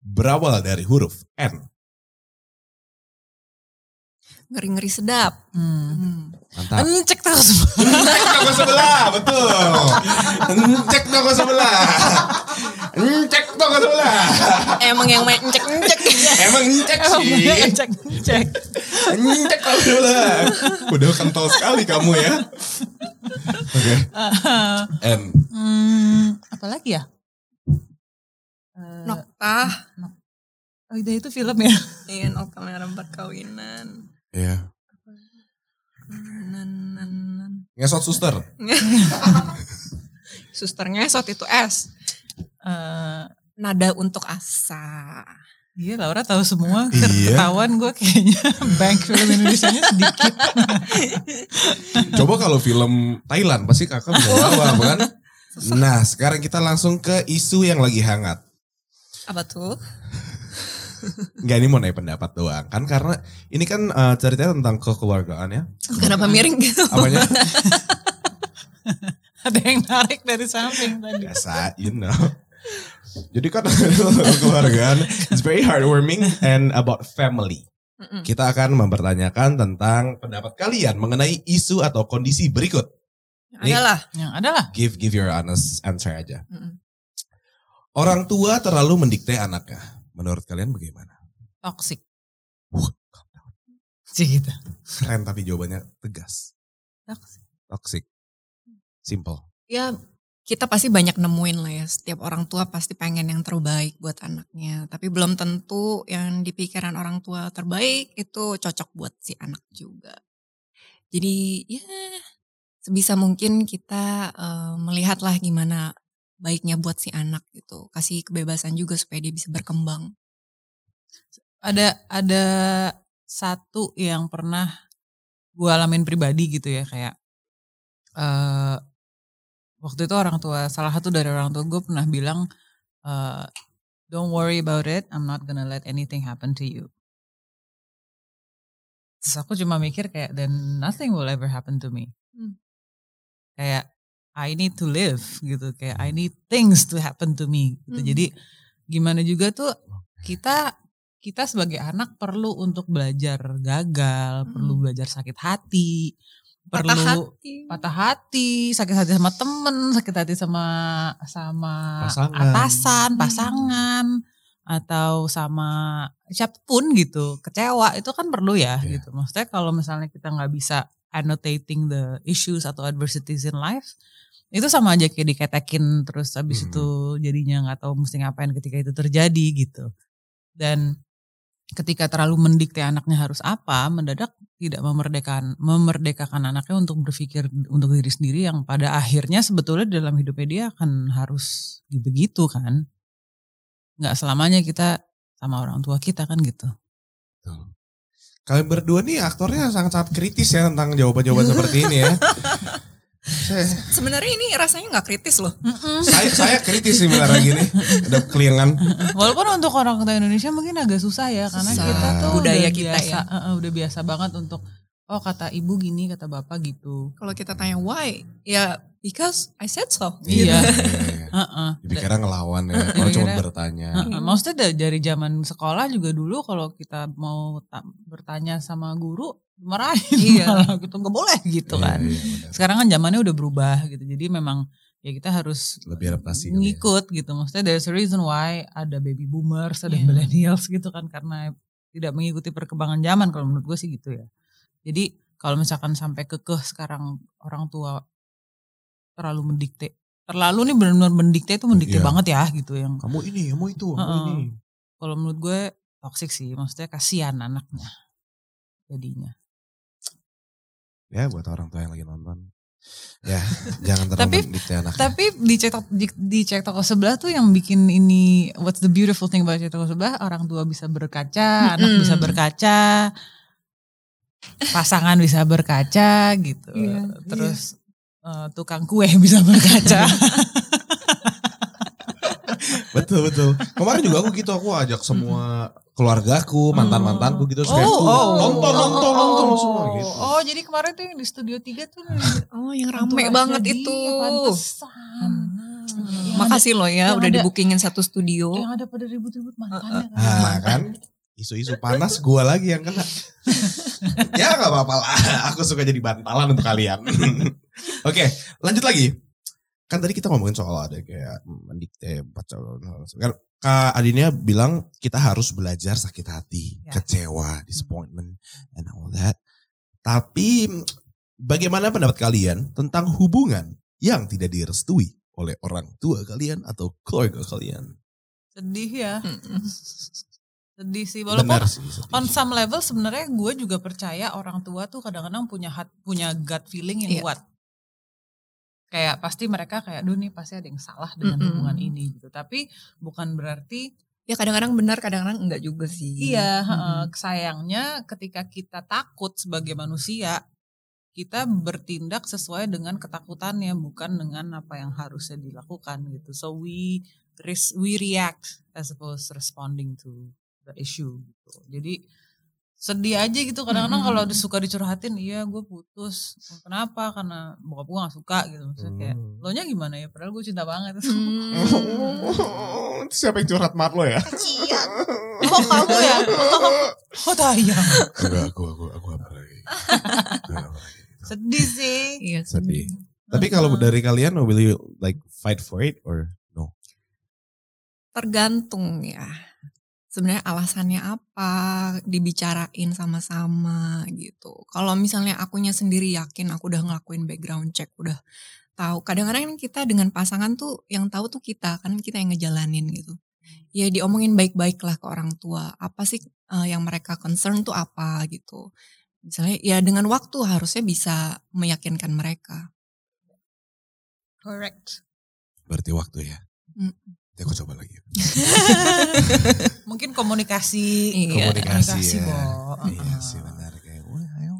berawal dari huruf N. Ngeri-ngeri sedap. Hmm. Mantap. Cek tahu semua. Cek toko sebelah, betul. Cek toko sebelah. Cek toko sebelah. Emang yang main cek-cek. Emang cek Emang sih. bener, Cek, cek. Cek toko sebelah. Udah kental sekali kamu ya. Oke. N. Hmm, apa lagi ya? Eh, Nokta. Oh, itu, itu film ya? Iya, Nokta merah perkawinan. Iya. Nan. Ngesot suster. Suster ngesot itu S. Eh, Nada untuk asa. iya Laura tahu semua. Iya. Ketahuan gue kayaknya bank film Indonesia-nya sedikit. Coba kalau film Thailand pasti kakak bisa jawab kan? Nah sekarang kita langsung ke isu yang lagi hangat. Apa tuh? Enggak ini mau nanya pendapat doang kan karena ini kan eh, ceritanya tentang kekeluargaan ya. Kenapa miring gitu? Apanya? Ada yang narik dari samping tadi. Biasa, you know. Jadi kan kekeluargaan it's very heartwarming and about family. Kita akan mempertanyakan tentang pendapat kalian mengenai isu atau kondisi berikut. Nih. Adalah. Yang adalah. Give give your honest answer aja. Mm-mm. Orang tua terlalu mendikte anaknya. Menurut kalian bagaimana? Toxic. Wah, Sih gitu. keren tapi jawabannya tegas. Toxic. Toxic. Simple. Ya kita pasti banyak nemuin lah ya. Setiap orang tua pasti pengen yang terbaik buat anaknya. Tapi belum tentu yang di pikiran orang tua terbaik itu cocok buat si anak juga. Jadi ya sebisa mungkin kita eh, melihatlah gimana baiknya buat si anak gitu. Kasih kebebasan juga supaya dia bisa berkembang. Ada ada satu yang pernah gue alamin pribadi gitu ya kayak eh waktu itu orang tua salah satu dari orang tua gue pernah bilang eh, don't worry about it I'm not gonna let anything happen to you terus aku cuma mikir kayak then nothing will ever happen to me Hmm. kayak I need to live gitu kayak I need things to happen to me gitu Hmm. jadi gimana juga tuh kita kita sebagai anak perlu untuk belajar gagal, perlu Hmm. belajar sakit hati, perlu Patah hati. patah hati, sakit hati sama temen, sakit hati sama sama Pasangan. atasan, Hmm. pasangan, atau sama siapa pun gitu, kecewa itu kan perlu ya Iya. gitu. Maksudnya kalau misalnya kita nggak bisa annotating the issues atau adversities in life, itu sama aja kayak diketekin terus habis Hmm. itu jadinya nggak tahu mesti ngapain ketika itu terjadi gitu. Dan ketika terlalu mendikte anaknya harus apa, mendadak tidak memerdekakan memerdekakan anaknya untuk berpikir untuk diri sendiri yang pada akhirnya sebetulnya dalam hidupnya dia akan harus begitu kan. Nggak selamanya kita sama orang tua kita kan gitu. Betul. Kalian berdua nih aktornya sangat-sangat kritis ya tentang jawaban-jawaban seperti ini ya. Saya, Sebenarnya ini rasanya nggak kritis loh. saya, saya kritis sih bentar lagi nih. Ada keliangan. Walaupun untuk orang tua Indonesia mungkin agak susah ya karena Susah. kita tuh Budaya udah kita biasa, ya. eh, eh, udah biasa banget untuk oh kata ibu gini, kata bapak gitu. Kalau kita tanya why, ya because I said so. Iya. iya, iya. Heeh. Dipikirnya ngelawan ya. Kalau cuma bertanya. Heeh, Maksudnya da- dari zaman sekolah juga dulu kalau kita mau ta- bertanya sama guru marahin Iya. malah gitu nggak boleh gitu Iya, kan. iya. Sekarang kan zamannya udah berubah gitu. Jadi memang ya kita harus Lebih adaptasi ya. ngikut gitu. Maksudnya there's a reason why ada baby boomers, ada Iya. millennials gitu kan karena tidak mengikuti perkembangan zaman kalau menurut gue sih gitu ya. Jadi kalau misalkan sampai kekeh sekarang orang tua terlalu mendikte. Terlalu nih benar-benar mendikte itu mendikte Iya. banget ya gitu yang Kamu ini, kamu itu, kamu Heeh. ini. kalau menurut gue toxic sih. Maksudnya kasihan anaknya jadinya. Ya buat orang tua yang lagi nonton. Ya, jangan terlalu Tapi- anaknya. Tapi di cek di, di cek toko sebelah tuh yang bikin ini what's the beautiful thing about cek toko sebelah orang tua bisa berkaca, anak Mm-mm. bisa berkaca, pasangan bisa berkaca gitu. Iya, Terus eh, tukang kue bisa berkaca. Betul betul. Kemarin juga aku gitu aku ajak semua keluargaku, mantan mantanku gitu. Kayak, Oh, oh. nonton nonton nonton oh, semua gitu. Oh, jadi kemarin tuh yang di studio 3 tuh Oh yang rame banget itu. pantesan. Makasih loh ya yang udah ada- dibukingin satu studio. ada- Yang ada pada ribut-ribut mantannya kan. Nah kan isu-isu panas gua lagi yang kena. ya nggak apa-apa lah. Aku suka jadi bantalan untuk kalian. Oke lanjut lagi. Kan tadi kita ngomongin soal ada kayak mendikte pacar. Kan Kak Adinia bilang kita harus belajar sakit hati, Ya. kecewa, disappointment, and all that. Tapi bagaimana pendapat kalian tentang hubungan yang tidak direstui oleh orang tua kalian atau keluarga kalian? Sedih ya. Mm-mm. Sedih sih. Walaupun Benar sih. sedih. on some level sebenarnya gue juga percaya orang tua tuh kadang-kadang punya hat, punya gut feeling yang Iya. kuat. Kayak pasti mereka kayak, duh nih pasti ada yang salah dengan Mm-mm. hubungan ini gitu. Tapi bukan berarti Ya kadang-kadang benar kadang-kadang enggak juga sih. iya. Mm-mm. heeh, sayangnya ketika kita takut sebagai manusia, kita bertindak sesuai dengan ketakutannya bukan dengan apa yang harusnya dilakukan gitu. So we we react as opposed to responding to the issue gitu. Jadi sedih aja gitu kadang-kadang Mm-mm. kalau suka dicurhatin iya gue putus kenapa karena bokap gue gak suka gitu maksudnya kayak Hmm. lo nya gimana ya padahal gue cinta banget Hmm. Itu siapa yang curhat mat lo ya? oh kamu ya oh tayang Enggak, aku aku aku apa lagi? Apa lagi? sedih sih Iya Sedih. Tapi kalau dari kalian, will you like fight for it or no? Tergantung ya. Sebenarnya alasannya apa, dibicarain sama-sama gitu. Kalau misalnya akunya sendiri yakin aku udah ngelakuin background check, udah tahu. Kadang-kadang kan kita dengan pasangan tuh yang tahu tuh kita, kan kita yang ngejalanin gitu. Ya diomongin baik-baik lah ke orang tua. Apa sih eh, yang mereka concern tuh apa gitu. Misalnya ya dengan waktu harusnya bisa meyakinkan mereka. Correct. Berarti waktu ya. Mm. Nanti aku coba lagi. Mungkin komunikasi. Iya. Komunikasi ya. Bo. Iya sih benar kayak. Wah, ayo.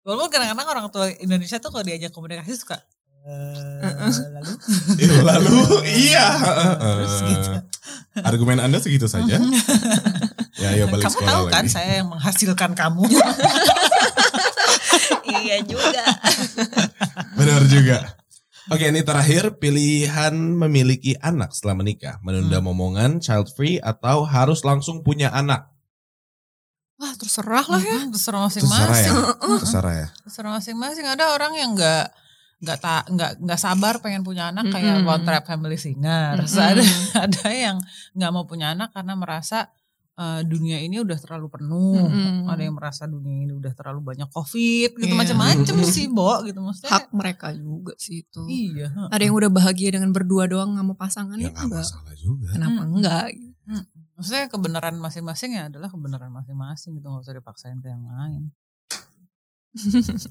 Walaupun kadang-kadang orang tua Indonesia tuh kalau diajak komunikasi suka. eh, lalu Eh, lalu iya. Terus gitu. Argumen Anda segitu saja. ya, ayo balik kamu sekolah tahu kan lagi. saya yang menghasilkan kamu. iya juga. Benar juga. Oke, ini terakhir pilihan memiliki anak setelah menikah, menunda Hmm. momongan, child free atau harus langsung punya anak. Wah terserah lah ya. Mm-mm, Terserah Terserah ya. masing-masing. Terserah ya. Terserah masing-masing. Ada orang yang nggak nggak tak nggak nggak sabar pengen punya anak kayak Mm-mm. One Trap Family Singer. Terus Mm-mm. ada ada yang nggak mau punya anak karena merasa eh, dunia ini udah terlalu penuh. Mm-mm. Ada yang merasa dunia ini udah terlalu banyak covid gitu Iya. macam-macam sih, Bo gitu maksudnya. Hak mereka juga sih itu. Iya. Ada yang udah bahagia dengan berdua doang nggak mau pasangan Ya nggak enggak. masalah juga. Kenapa Mm. enggak? Maksudnya kebenaran masing-masing ya adalah kebenaran masing-masing gitu nggak usah dipaksain ke yang lain.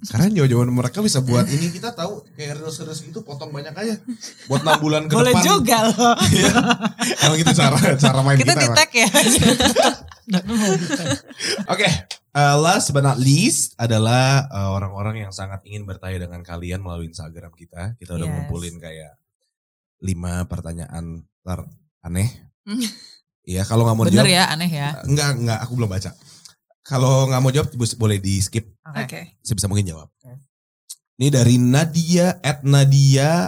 Karena jauh-jauhan mereka bisa buat ini kita tahu kayak reels-reels gitu potong banyak aja buat 6 bulan ke Boleh depan. juga loh. Iya. Emang gitu cara cara main Kita kita. di tag ya. Oke, uh, last but not least adalah uh, orang-orang yang sangat ingin bertanya dengan kalian melalui Instagram kita. Kita udah Yes. ngumpulin kayak lima pertanyaan ter aneh. Hmm. Iya, kalau nggak mau Bener dijawab, ya, aneh ya. enggak enggak, aku belum baca. Kalau nggak mau jawab boleh di skip, Oke. Oke. sebisa mungkin jawab. Oke. Ini dari Nadia at Nadia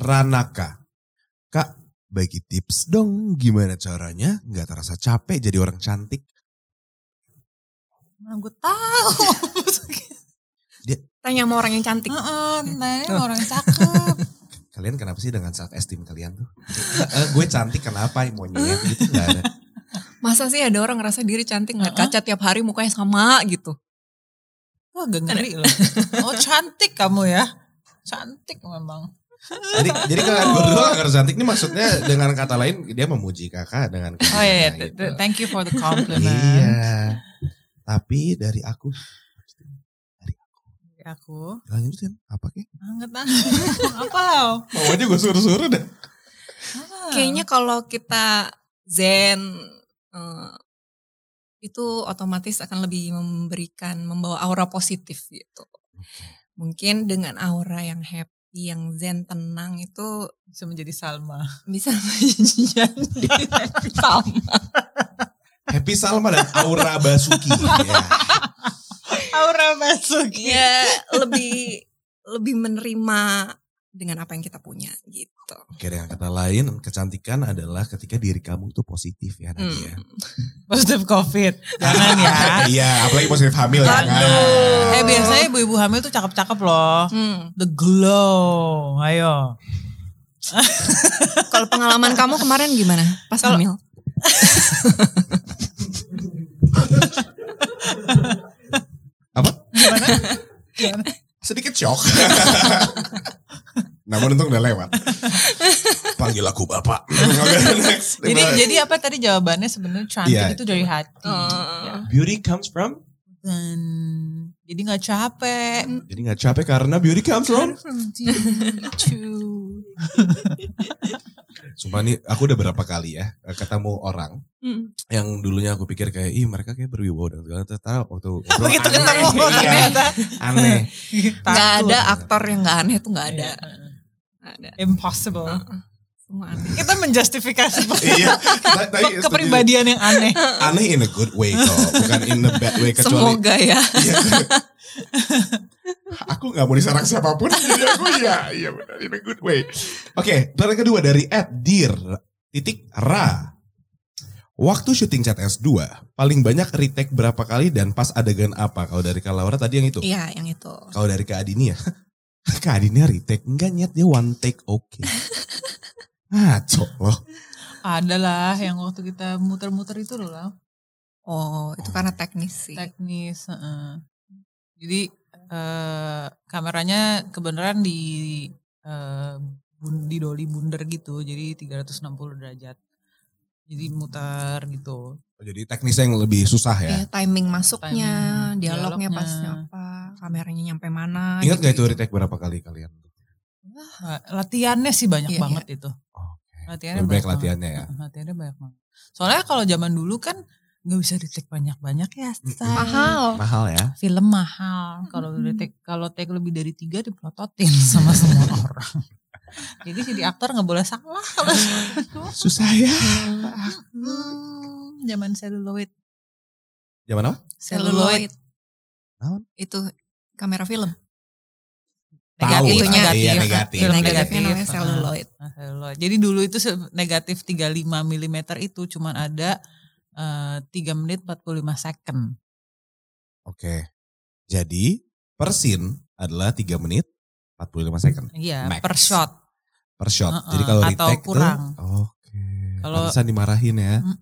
Ranaka. Kak, bagi tips dong gimana caranya nggak terasa capek jadi orang cantik. Mana gue tahu. Tanya sama orang yang cantik. Heeh, nanya orang cakep. Kalian kenapa sih dengan self esteem kalian tuh? Eh, gue cantik kenapa monyet gitu nggak ada. Masa sih ada orang ngerasa diri cantik ngeliat Uh-uh. kaca tiap hari mukanya sama gitu. Wah agak ngeri loh. Oh cantik kamu ya. Cantik memang. Jadi jadi kalian berdua nggak ngerasa cantik ini maksudnya dengan kata lain dia memuji kakak dengan Oh iya, iya. gitu. Th- th- thank you for the compliment. Iya. Tapi dari aku Aku lanjutin apa kek? banget Apa lo? Mau aja gue suruh-suruh deh. Kayaknya kalau kita zen eh, itu otomatis akan lebih memberikan membawa aura positif gitu. Mungkin dengan aura yang happy, yang zen, tenang itu bisa menjadi Salma. bisa menjadi happy sama. Happy Salma dan Aura Basuki. ya. Aura Basuki. Ya lebih lebih menerima dengan apa yang kita punya gitu. Oke dengan kata lain kecantikan adalah ketika diri kamu itu positif ya Hmm. Nadia. Positif COVID. Jangan ya. Iya apalagi positif hamil ya kan. Eh biasanya ibu-ibu hamil tuh cakep-cakep loh. Hmm. The glow. Ayo. Kalau pengalaman kamu kemarin gimana pas Kalau- hamil? Apa? Gimana? Gimana? Sedikit shock. Namun untung udah lewat. Panggil aku bapak. Next. Jadi jadi apa tadi jawabannya sebenarnya cantik Iya. itu dari hati. Oh. Ya. beauty comes from Dan jadi nggak capek. Jadi nggak capek karena beauty comes from. Sumpah nih aku udah berapa kali ya ketemu orang Hmm. yang dulunya aku pikir kayak ih mereka kayak berwibawa dan segala ternyata waktu Begitu ketemu Iya, ternyata. aneh. Gak Takut. ada aktor yang gak aneh tuh gak ada. Iya. Ada. Impossible. Heeh. Semua aneh. Kita menjustifikasi iya, ta- tadi setuju. kepribadian yang aneh. aneh in a good way kok, bukan in a bad way kecuali Semoga ya. Aku nggak mau diserang siapa pun. Jadi aku ya, iya benar in a good way. Oke, pertanyaan kedua dari Ed Dir titik Ra. Waktu syuting Chat S2, paling banyak retake berapa kali dan pas adegan apa? Kalau dari Kak Laura tadi yang itu. Iya yang itu. Kalau dari Kak Adini ya. Kak Adinnya retake. Enggak nyet dia one take oke. Ngaco loh. Ada lah yang waktu kita muter-muter itu loh. Oh, itu karena teknis sih. Teknis. heeh. Jadi eh, kameranya kebenaran di eh, bun- di dolly bundar gitu. Jadi 360 derajat. Jadi muter gitu. Jadi teknisnya yang lebih susah ya. Iya, timing masuknya, Timing, dialognya dialognya. pas apa, kameranya nyampe mana. Ingat gak itu retake berapa kali kalian? Wah, Latihannya sih banyak Iya, banget itu. Oke. Latihannya Lebih baik banget. latihannya ya. Latihannya banyak banget. Soalnya kalau zaman dulu kan nggak bisa retake banyak-banyak ya. say. Mahal. Mahal ya. Film mahal. Kalau retake kalau take lebih dari tiga dipelototin sama semua orang. Jadi jadi aktor nggak boleh salah. Susah ya. Hmm, zaman celluloid. Zaman apa? Celluloid. Itu kamera film. Negatif, lah, negatif. iya, negatif. Film Negatifnya negatif. namanya Heeh. celluloid. Nah, celluloid. Jadi dulu itu negatif 35 mm itu cuman ada eh, 3 menit 45 second. Oke. Jadi per scene adalah 3 menit 45 second Iya, Max. per shot. per shot. Heeh, Jadi kalau atau retake tuh kurang. oke. Kalau- Pantesan dimarahin ya. Mm.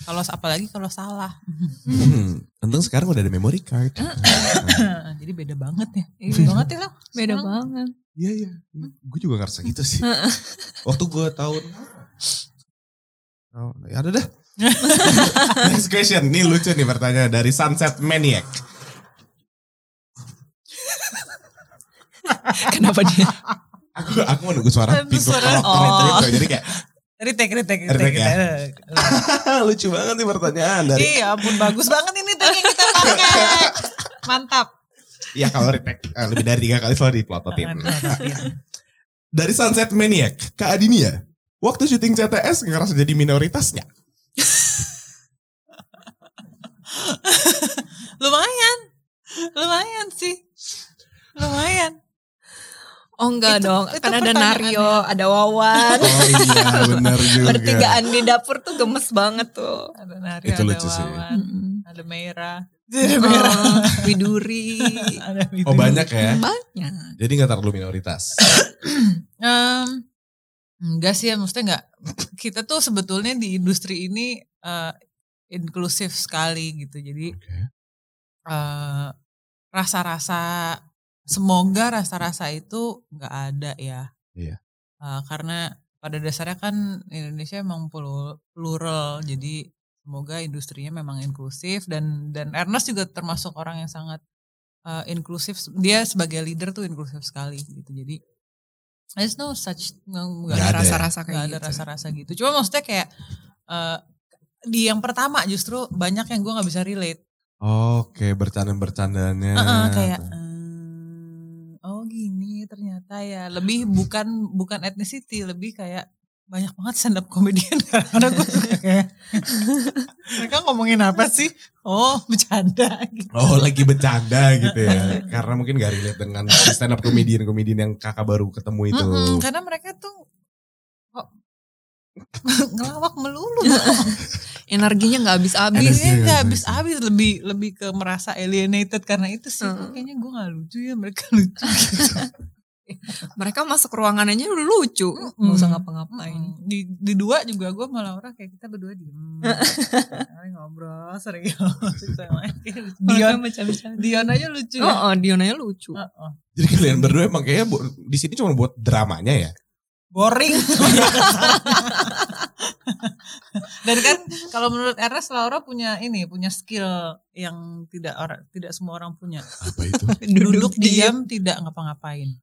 Kalau apalagi kalau salah. Hmm, Untung sekarang udah ada memory card. Jadi beda banget ya. Iya. Beda banget ya lah. Beda banget. Iya iya. Gue juga ngerasa gitu sih. Waktu gue tahun Oh, ya ada dah. Next question. Ini lucu nih pertanyaan dari Sunset Maniac. Kenapa dia? Aku aku mau nunggu suara pintu suara- kolok oh. gitu. Jadi kayak Retake, retake, Retake retake. ya? retake. lucu banget nih pertanyaan dari. Iya ampun bagus banget ini tag yang kita pakai. Mantap. Iya kalau retake eh, lebih dari tiga kali selalu diplototin. Dari Sunset Maniac, Kak Adinia, waktu syuting CTS ngerasa jadi minoritasnya. Lumayan. Lumayan sih. Lumayan. Oh enggak Itu- dong, itu kan ada. Nario, ada Wawan. Oh iya benar juga. Bertigaan di dapur tuh gemes banget tuh. Ada Nari, Itu ada lucu sih. Wawan, Mm-mm. ada Merah. Oh, Widuri. ada Oh banyak ya. Banyak. Jadi nggak terlalu minoritas. Em, enggak sih ya, maksudnya enggak. Kita tuh sebetulnya di industri ini eh, inklusif sekali gitu. Jadi Oke. eh, rasa-rasa semoga rasa-rasa itu nggak ada ya. Iya. Eh, karena pada dasarnya kan Indonesia emang plu- plural, jadi semoga industrinya memang inklusif dan dan Ernest juga termasuk orang yang sangat eh, inklusif. Dia sebagai leader tuh inklusif sekali gitu. Jadi there's no such nggak Ada ada ya? rasa-rasa kayak ada gitu. rasa-rasa gitu. Cuma maksudnya kayak eh, di yang pertama justru banyak yang gue nggak bisa relate. Oke, bercanda-bercandanya. Heeh, kayak "Hmm, oh gini ternyata ya lebih bukan bukan ethnicity lebih kayak banyak banget stand up comedian karena gue suka kayak mereka ngomongin apa sih oh bercanda gitu Oh lagi bercanda gitu ya. Karena mungkin gak relate dengan stand up comedian comedian yang kakak baru ketemu itu. Mm-mm, karena mereka tuh kok ngelawak melulu Energinya nggak habis-habis. Energinya Ini nggak habis. habis-habis lebih lebih ke merasa alienated karena itu sih Mm. kayaknya gue nggak lucu ya mereka lucu Mereka masuk ruangan aja udah lucu. Nggak usah ngapa-ngapain. Mm. Di, di dua juga gue malah orang kayak kita berdua diem. Ngobrol serius. Dion. Dion aja lucu ya. Oh, oh, Dionanya lucu. Heeh. Jadi kalian berdua emang kayaknya di sini cuma buat dramanya ya. Boring. Dan kan kalau menurut Ernest Laura punya ini punya skill yang tidak orang tidak semua orang punya. Apa itu? Duduk diam tidak ngapa-ngapain.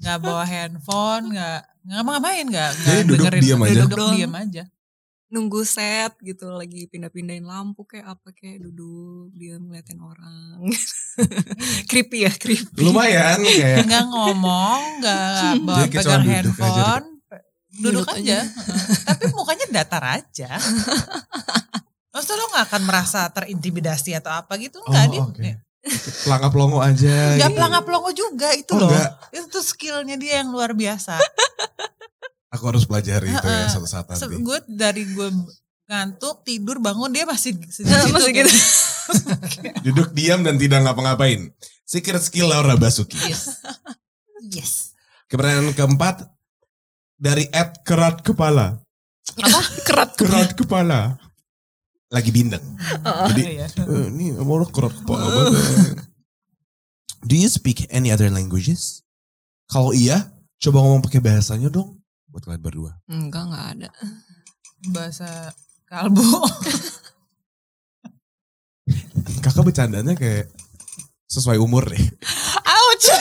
Nggak bawa handphone, nggak nggak ngapa-ngapain, nggak nggak Jadi duduk dengerin- diam aja? Duduk diam aja. Nunggu set gitu lagi pindah-pindahin lampu kayak apa kayak duduk dia ngeliatin orang. creepy ya, creepy. Lumayan kayak. nggak ngomong, nggak bawa pegang aja handphone, duduk, Duduk aja. Heeh. Tapi mukanya datar aja. Maksudnya lo nggak akan merasa terintimidasi atau apa gitu Oh, nggak dia oke. Pelangap pelongo aja. nggak gitu. pelangap pelongo juga itu Oh, loh. nggak. Itu tuh skillnya dia yang luar biasa. Aku harus pelajari itu ya satu saat nanti. Gue dari gue ngantuk tidur bangun dia masih Masih gitu. Duduk diam dan tidak ngapa-ngapain. Secret skill Laura Basuki. Yes. yes. Keberanian keempat dari Ed Kerat Kepala. Apa? Kerat. Kerat Kepala. Lagi bindeng. Jadi Iya. eh, ini mau kerat kepala banget. Do you speak any other languages? Kalau iya, coba ngomong pakai bahasanya dong. Buat kalian berdua. Enggak, enggak ada. Bahasa kalbu. Kakak bercandanya kayak sesuai umur deh. Ouch.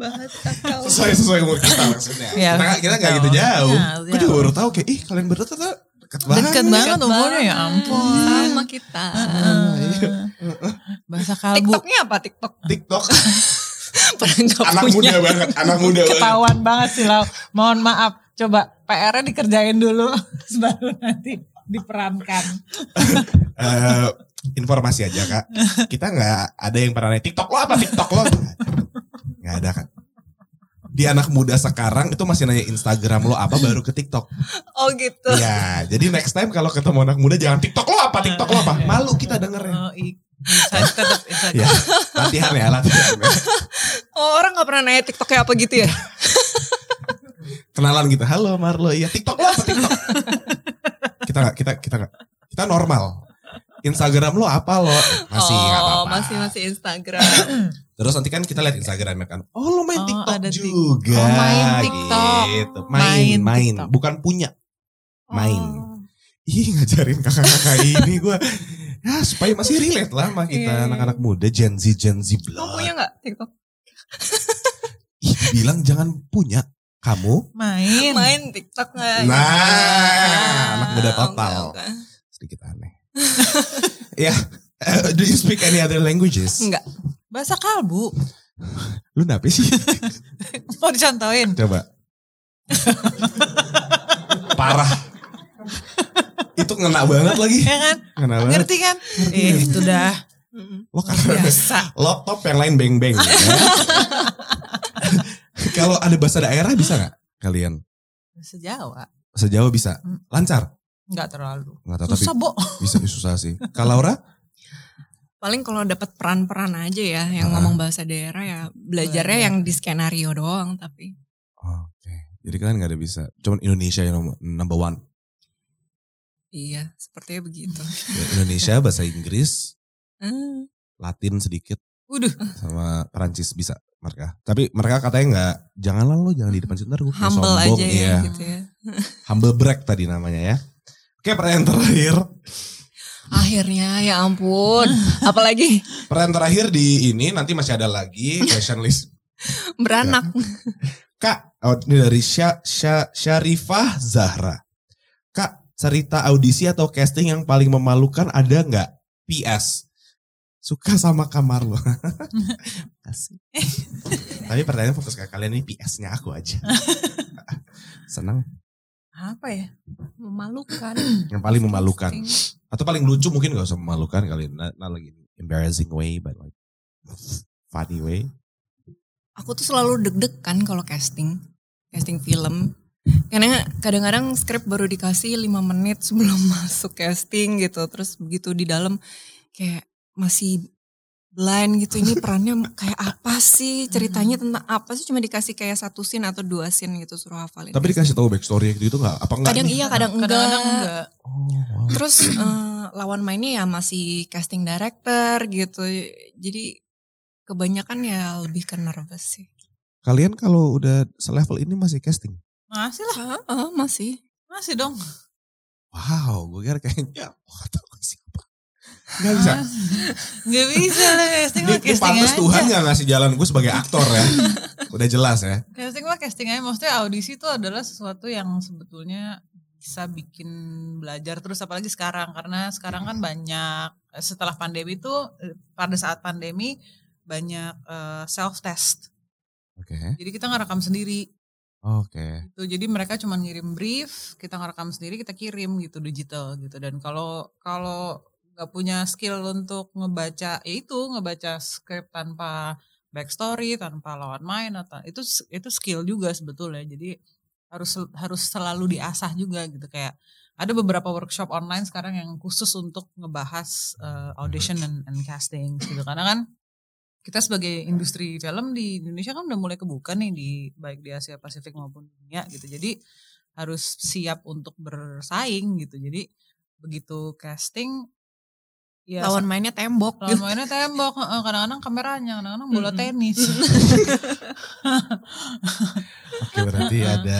Bahasa kau. Sesuai sesuai umur kita maksudnya. Iya. Kita kita nggak gitu Tahu. jauh. Iya, Gue juga jauh. baru tahu kayak ih kalian berdua ternyata dekat banget. Deket banget umurnya ya ampun. Sama kita. Bahasa kalbu. TikToknya apa TikTok? TikTok anak punya. muda banget, anak muda banget. Ketahuan banget sih Lau. Mohon maaf. Coba PR-nya dikerjain dulu. Baru nanti diperankan. Eh, informasi aja kak, kita nggak ada yang pernah nanya TikTok lo apa TikTok lo? Nggak ada kan. Di anak muda sekarang itu masih nanya Instagram lo apa baru ke TikTok. Oh gitu. Ya, jadi next time kalau ketemu anak muda jangan TikTok lo apa TikTok lo apa. Malu kita dengernya. Oh, i- insight tetap insight. Ya, latihan ya, latihan. Oh, orang gak pernah nanya TikToknya apa gitu ya? Kenalan gitu. Halo Marlo, iya TikTok lo apa TikTok? kita nggak, kita kita nggak, kita normal. Instagram lo apa lo? Masih oh, apa-apa. masih masih Instagram. Terus nanti kan kita lihat Instagramnya kan. Oh lo main Oh, TikTok juga. Oh, main TikTok. Gitu. Main, Main main. TikTok. Bukan punya. Main. Oh. Ih ngajarin kakak-kakak ini gue. Ya supaya masih relate lah sama kita Iya, anak-anak muda Gen Z Gen Z Kamu blood. punya gak TikTok? Ih bilang jangan punya. Kamu? Main. Main TikTok gak? Nah, anak muda total. Sedikit aneh. ya, eh, do you speak any other languages? Enggak. Bahasa kalbu. Lu napi sih? Mau dicontohin? Coba. Parah. Itu ngena banget lagi. Ya kan? Ngena banget. Ngerti kan? Eh, itu dah. Lo karena biasa. laptop yang lain beng-beng. ya. Kalau ada bahasa daerah bisa nggak kalian? Bahasa Jawa. Sejauh bisa. Hmm. Lancar? Enggak terlalu. Nggak tahu Susah, tapi Bo. bisa susah sih. Kalau Laura? Paling kalau dapat peran-peran aja ya yang Ah. ngomong bahasa daerah ya belajarnya Belajar. yang di skenario doang tapi Oke. Jadi kalian nggak ada bisa. Cuman Indonesia yang nomor- number one. iya sepertinya begitu. Ya, Indonesia, bahasa Inggris, Ah. Latin sedikit, Waduh. sama Perancis bisa mereka. Tapi mereka katanya nggak, janganlah lo jangan di depan situ ntar gue Humble sombong. aja ya Iya. gitu ya. Humble brag tadi namanya ya. Oke pertanyaan terakhir. Akhirnya ya ampun. Apalagi Pertanyaan terakhir di ini nanti masih ada lagi question list. beranak. Kak, oh, ini dari Sya, Sya, Syarifah Zahra. Kak, cerita audisi atau casting yang paling memalukan ada nggak? PS. Suka sama kamar lo. Kasih. Tapi pertanyaan fokus ke kalian ini PS-nya aku aja. Senang. Apa ya? Memalukan. Yang paling memalukan. Atau paling lucu mungkin gak usah memalukan kali. Not, not like embarrassing way, but like funny way. Aku tuh selalu deg-degan kalau casting. Casting film. Karena kadang-kadang skrip baru dikasih 5 menit sebelum masuk casting gitu. Terus begitu di dalam kayak masih blind gitu. Ini perannya kayak apa sih? Ceritanya tentang apa sih? Cuma dikasih kayak satu scene atau dua scene gitu suruh hafalin. Tapi dikasih tahu backstory gitu gak? Apa enggak? kadang nih? iya, kadang enggak. Kadang-kadang enggak. Oh, wow. Terus eh, lawan mainnya ya masih casting director gitu. Jadi kebanyakan ya lebih ke nervous sih. Kalian kalau udah selevel ini masih casting? Masih lah. Ah, ah, masih. Masih dong. Wow, gue kira kayaknya, wah tau gak siapa. Gak bisa. Gak bisa lah casting mah casting aja. Tuhan gak ngasih jalan gue sebagai aktor ya. Udah jelas ya. Casting mah casting aja. Maksudnya audisi itu adalah sesuatu yang sebetulnya bisa bikin belajar terus apalagi sekarang karena sekarang kan banyak eh, setelah pandemi itu eh, pada saat pandemi banyak self test. Oke. Jadi kita ngerekam sendiri Oke. gitu. Jadi mereka cuma ngirim brief, kita ngerekam sendiri, kita kirim gitu digital gitu. Dan kalau kalau nggak punya skill untuk ngebaca, ya itu ngebaca skrip tanpa backstory, tanpa lawan main atau itu itu skill juga sebetulnya. Jadi harus harus selalu diasah juga gitu. Kayak ada beberapa workshop online sekarang yang khusus untuk ngebahas uh, audition and, and casting gitu. Karena kan kita sebagai industri film di Indonesia kan udah mulai kebuka nih di baik di Asia Pasifik maupun dunia gitu. Jadi harus siap untuk bersaing gitu. Jadi begitu casting Ya, lawan mainnya tembok. Lawan mainnya tembok, kadang-kadang kameranya, kadang-kadang bola tenis. Oke berarti ada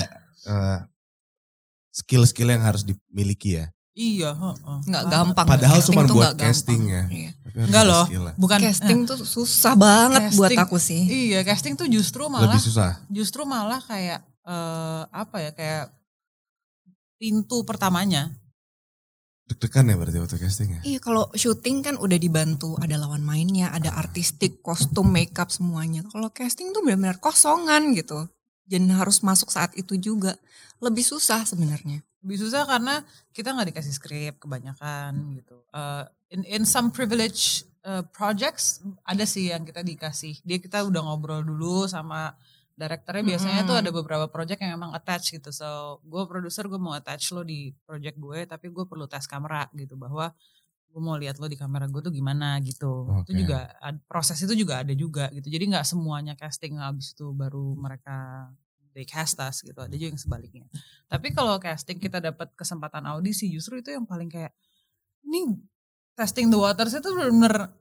uh, skill-skill yang harus dimiliki ya. Iya, uh, nggak gampang. Padahal cuma buat casting ya. Iya. Enggak loh, bukan casting tuh susah banget casting, buat aku sih. Iya, casting tuh justru malah lebih susah. Justru malah kayak uh, apa ya kayak pintu pertamanya Deg-degan ya berarti waktu casting ya? Iya kalau syuting kan udah dibantu ada lawan mainnya, ada artistik, kostum, makeup semuanya. Kalau casting tuh benar-benar kosongan gitu. Dan harus masuk saat itu juga. Lebih susah sebenarnya. Lebih susah karena kita nggak dikasih skrip kebanyakan gitu. Uh, in in some privilege uh, projects ada sih yang kita dikasih. Dia kita udah ngobrol dulu sama Direkturnya biasanya hmm. tuh ada beberapa project yang emang attach gitu. So gue produser gue mau attach lo di project gue, tapi gue perlu tes kamera gitu bahwa gue mau lihat lo di kamera gue tuh gimana gitu. Okay. Itu juga proses itu juga ada juga gitu. Jadi nggak semuanya casting habis itu baru mereka they cast us gitu. Ada juga yang sebaliknya. Tapi kalau casting kita dapat kesempatan audisi justru itu yang paling kayak ini testing the waters itu benar-benar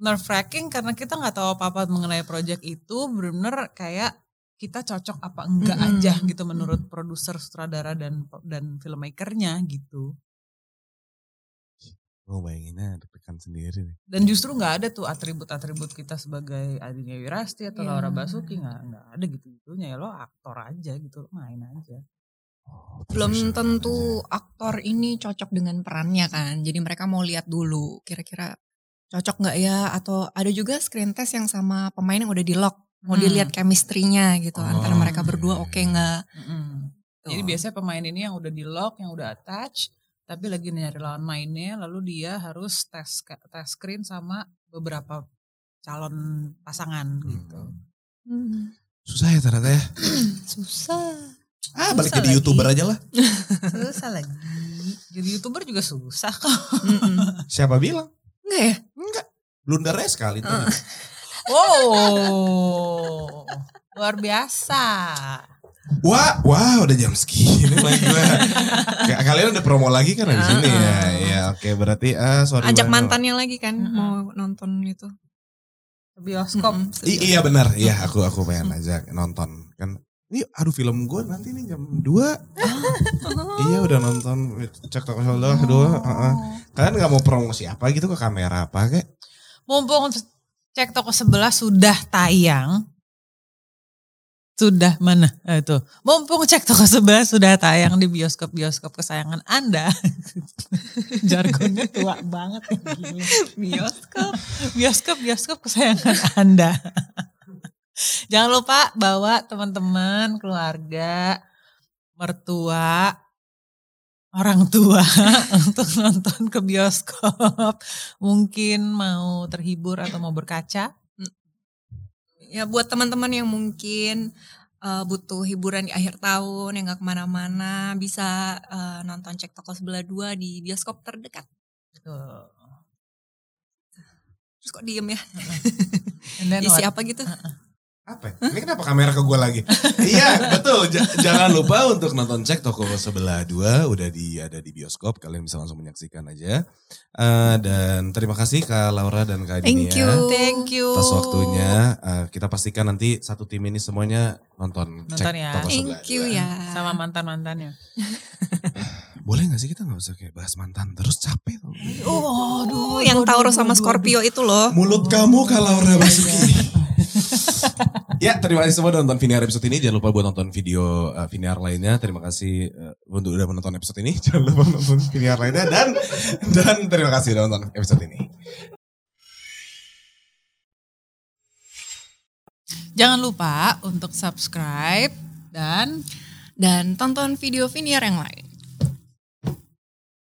nerve wracking karena kita nggak tahu apa-apa mengenai project itu benar-benar kayak kita cocok apa enggak mm -hmm. aja gitu menurut produser, sutradara dan dan filmmakernya gitu. Oh bayanginnya deg-degan sendiri nih. Dan justru nggak ada tuh atribut-atribut kita sebagai Adinia Wirasti atau yeah. Laura Basuki nggak nggak ada gitu gitunya ya lo aktor aja gitu lo main aja. Oh, Belum tentu aja. aktor ini cocok dengan perannya kan. Jadi mereka mau lihat dulu kira-kira cocok nggak ya atau ada juga screen test yang sama pemain yang udah di lock mau hmm. dilihat chemistry-nya gitu oh. antara mereka berdua oke okay nggak. Hmm. Jadi biasanya pemain ini yang udah di lock, yang udah attach, tapi lagi nyari lawan mainnya, lalu dia harus tes tes screen sama beberapa calon pasangan hmm. gitu. Hmm. Susah ya ternyata ya. susah. Ah balik jadi youtuber aja lah. susah lagi. Jadi youtuber juga susah kok. Siapa bilang? Enggak ya? Enggak. Blundernya sekali tuh. Wow, luar biasa. Wah, wah udah jam segini lagi gue. Kalian udah promo lagi kan di sini ya. Ya oke okay, berarti uh, sorry. Ajak mantannya lagi kan mau nonton itu. Bioskop. Mm -hmm. iya benar. Iya aku aku pengen ajak nonton kan. Ini aduh film gue nanti nih jam 2. Oh. iya udah nonton cek toko shoulder oh. dua. Uh -uh. Kalian nggak mau promosi apa gitu ke kamera apa kayak? Mumpung cek toko sebelah sudah tayang. Sudah mana? Eh, itu. Mumpung cek toko sebelah sudah tayang di bioskop-bioskop kesayangan Anda. Jargonnya tua banget. bioskop. Bioskop-bioskop kesayangan Anda. Jangan lupa bawa teman-teman, keluarga, mertua, orang tua untuk nonton ke bioskop, mungkin mau terhibur atau mau berkaca. Ya buat teman-teman yang mungkin uh, butuh hiburan di akhir tahun yang gak ke mana-mana bisa uh, nonton cek toko sebelah dua di bioskop terdekat. Tuh. Terus kok diem ya? Isi apa gitu? Uh -uh. Apa? Ya? Ini kenapa kamera ke gue lagi? iya betul. J jangan lupa untuk nonton cek toko sebelah dua udah di ada di bioskop. Kalian bisa langsung menyaksikan aja. Uh, dan terima kasih Kak Laura dan Kak Thank you. Thank you. Atas waktunya. Uh, kita pastikan nanti satu tim ini semuanya nonton, nonton cek ya. toko sebelah Thank you ya. Sama mantan mantannya. Boleh gak sih kita gak usah kayak bahas mantan terus capek tuh. Oh, aduh, yang Taurus sama Scorpio itu loh. Mulut kamu Kak Laura Basuki. ya terima kasih semua udah nonton Viniar episode ini. Jangan lupa buat nonton video uh, Viniar lainnya. Terima kasih uh, untuk udah menonton episode ini. Jangan lupa nonton Viniar lainnya dan dan terima kasih udah nonton episode ini. Jangan lupa untuk subscribe dan dan tonton video Viniar yang lain.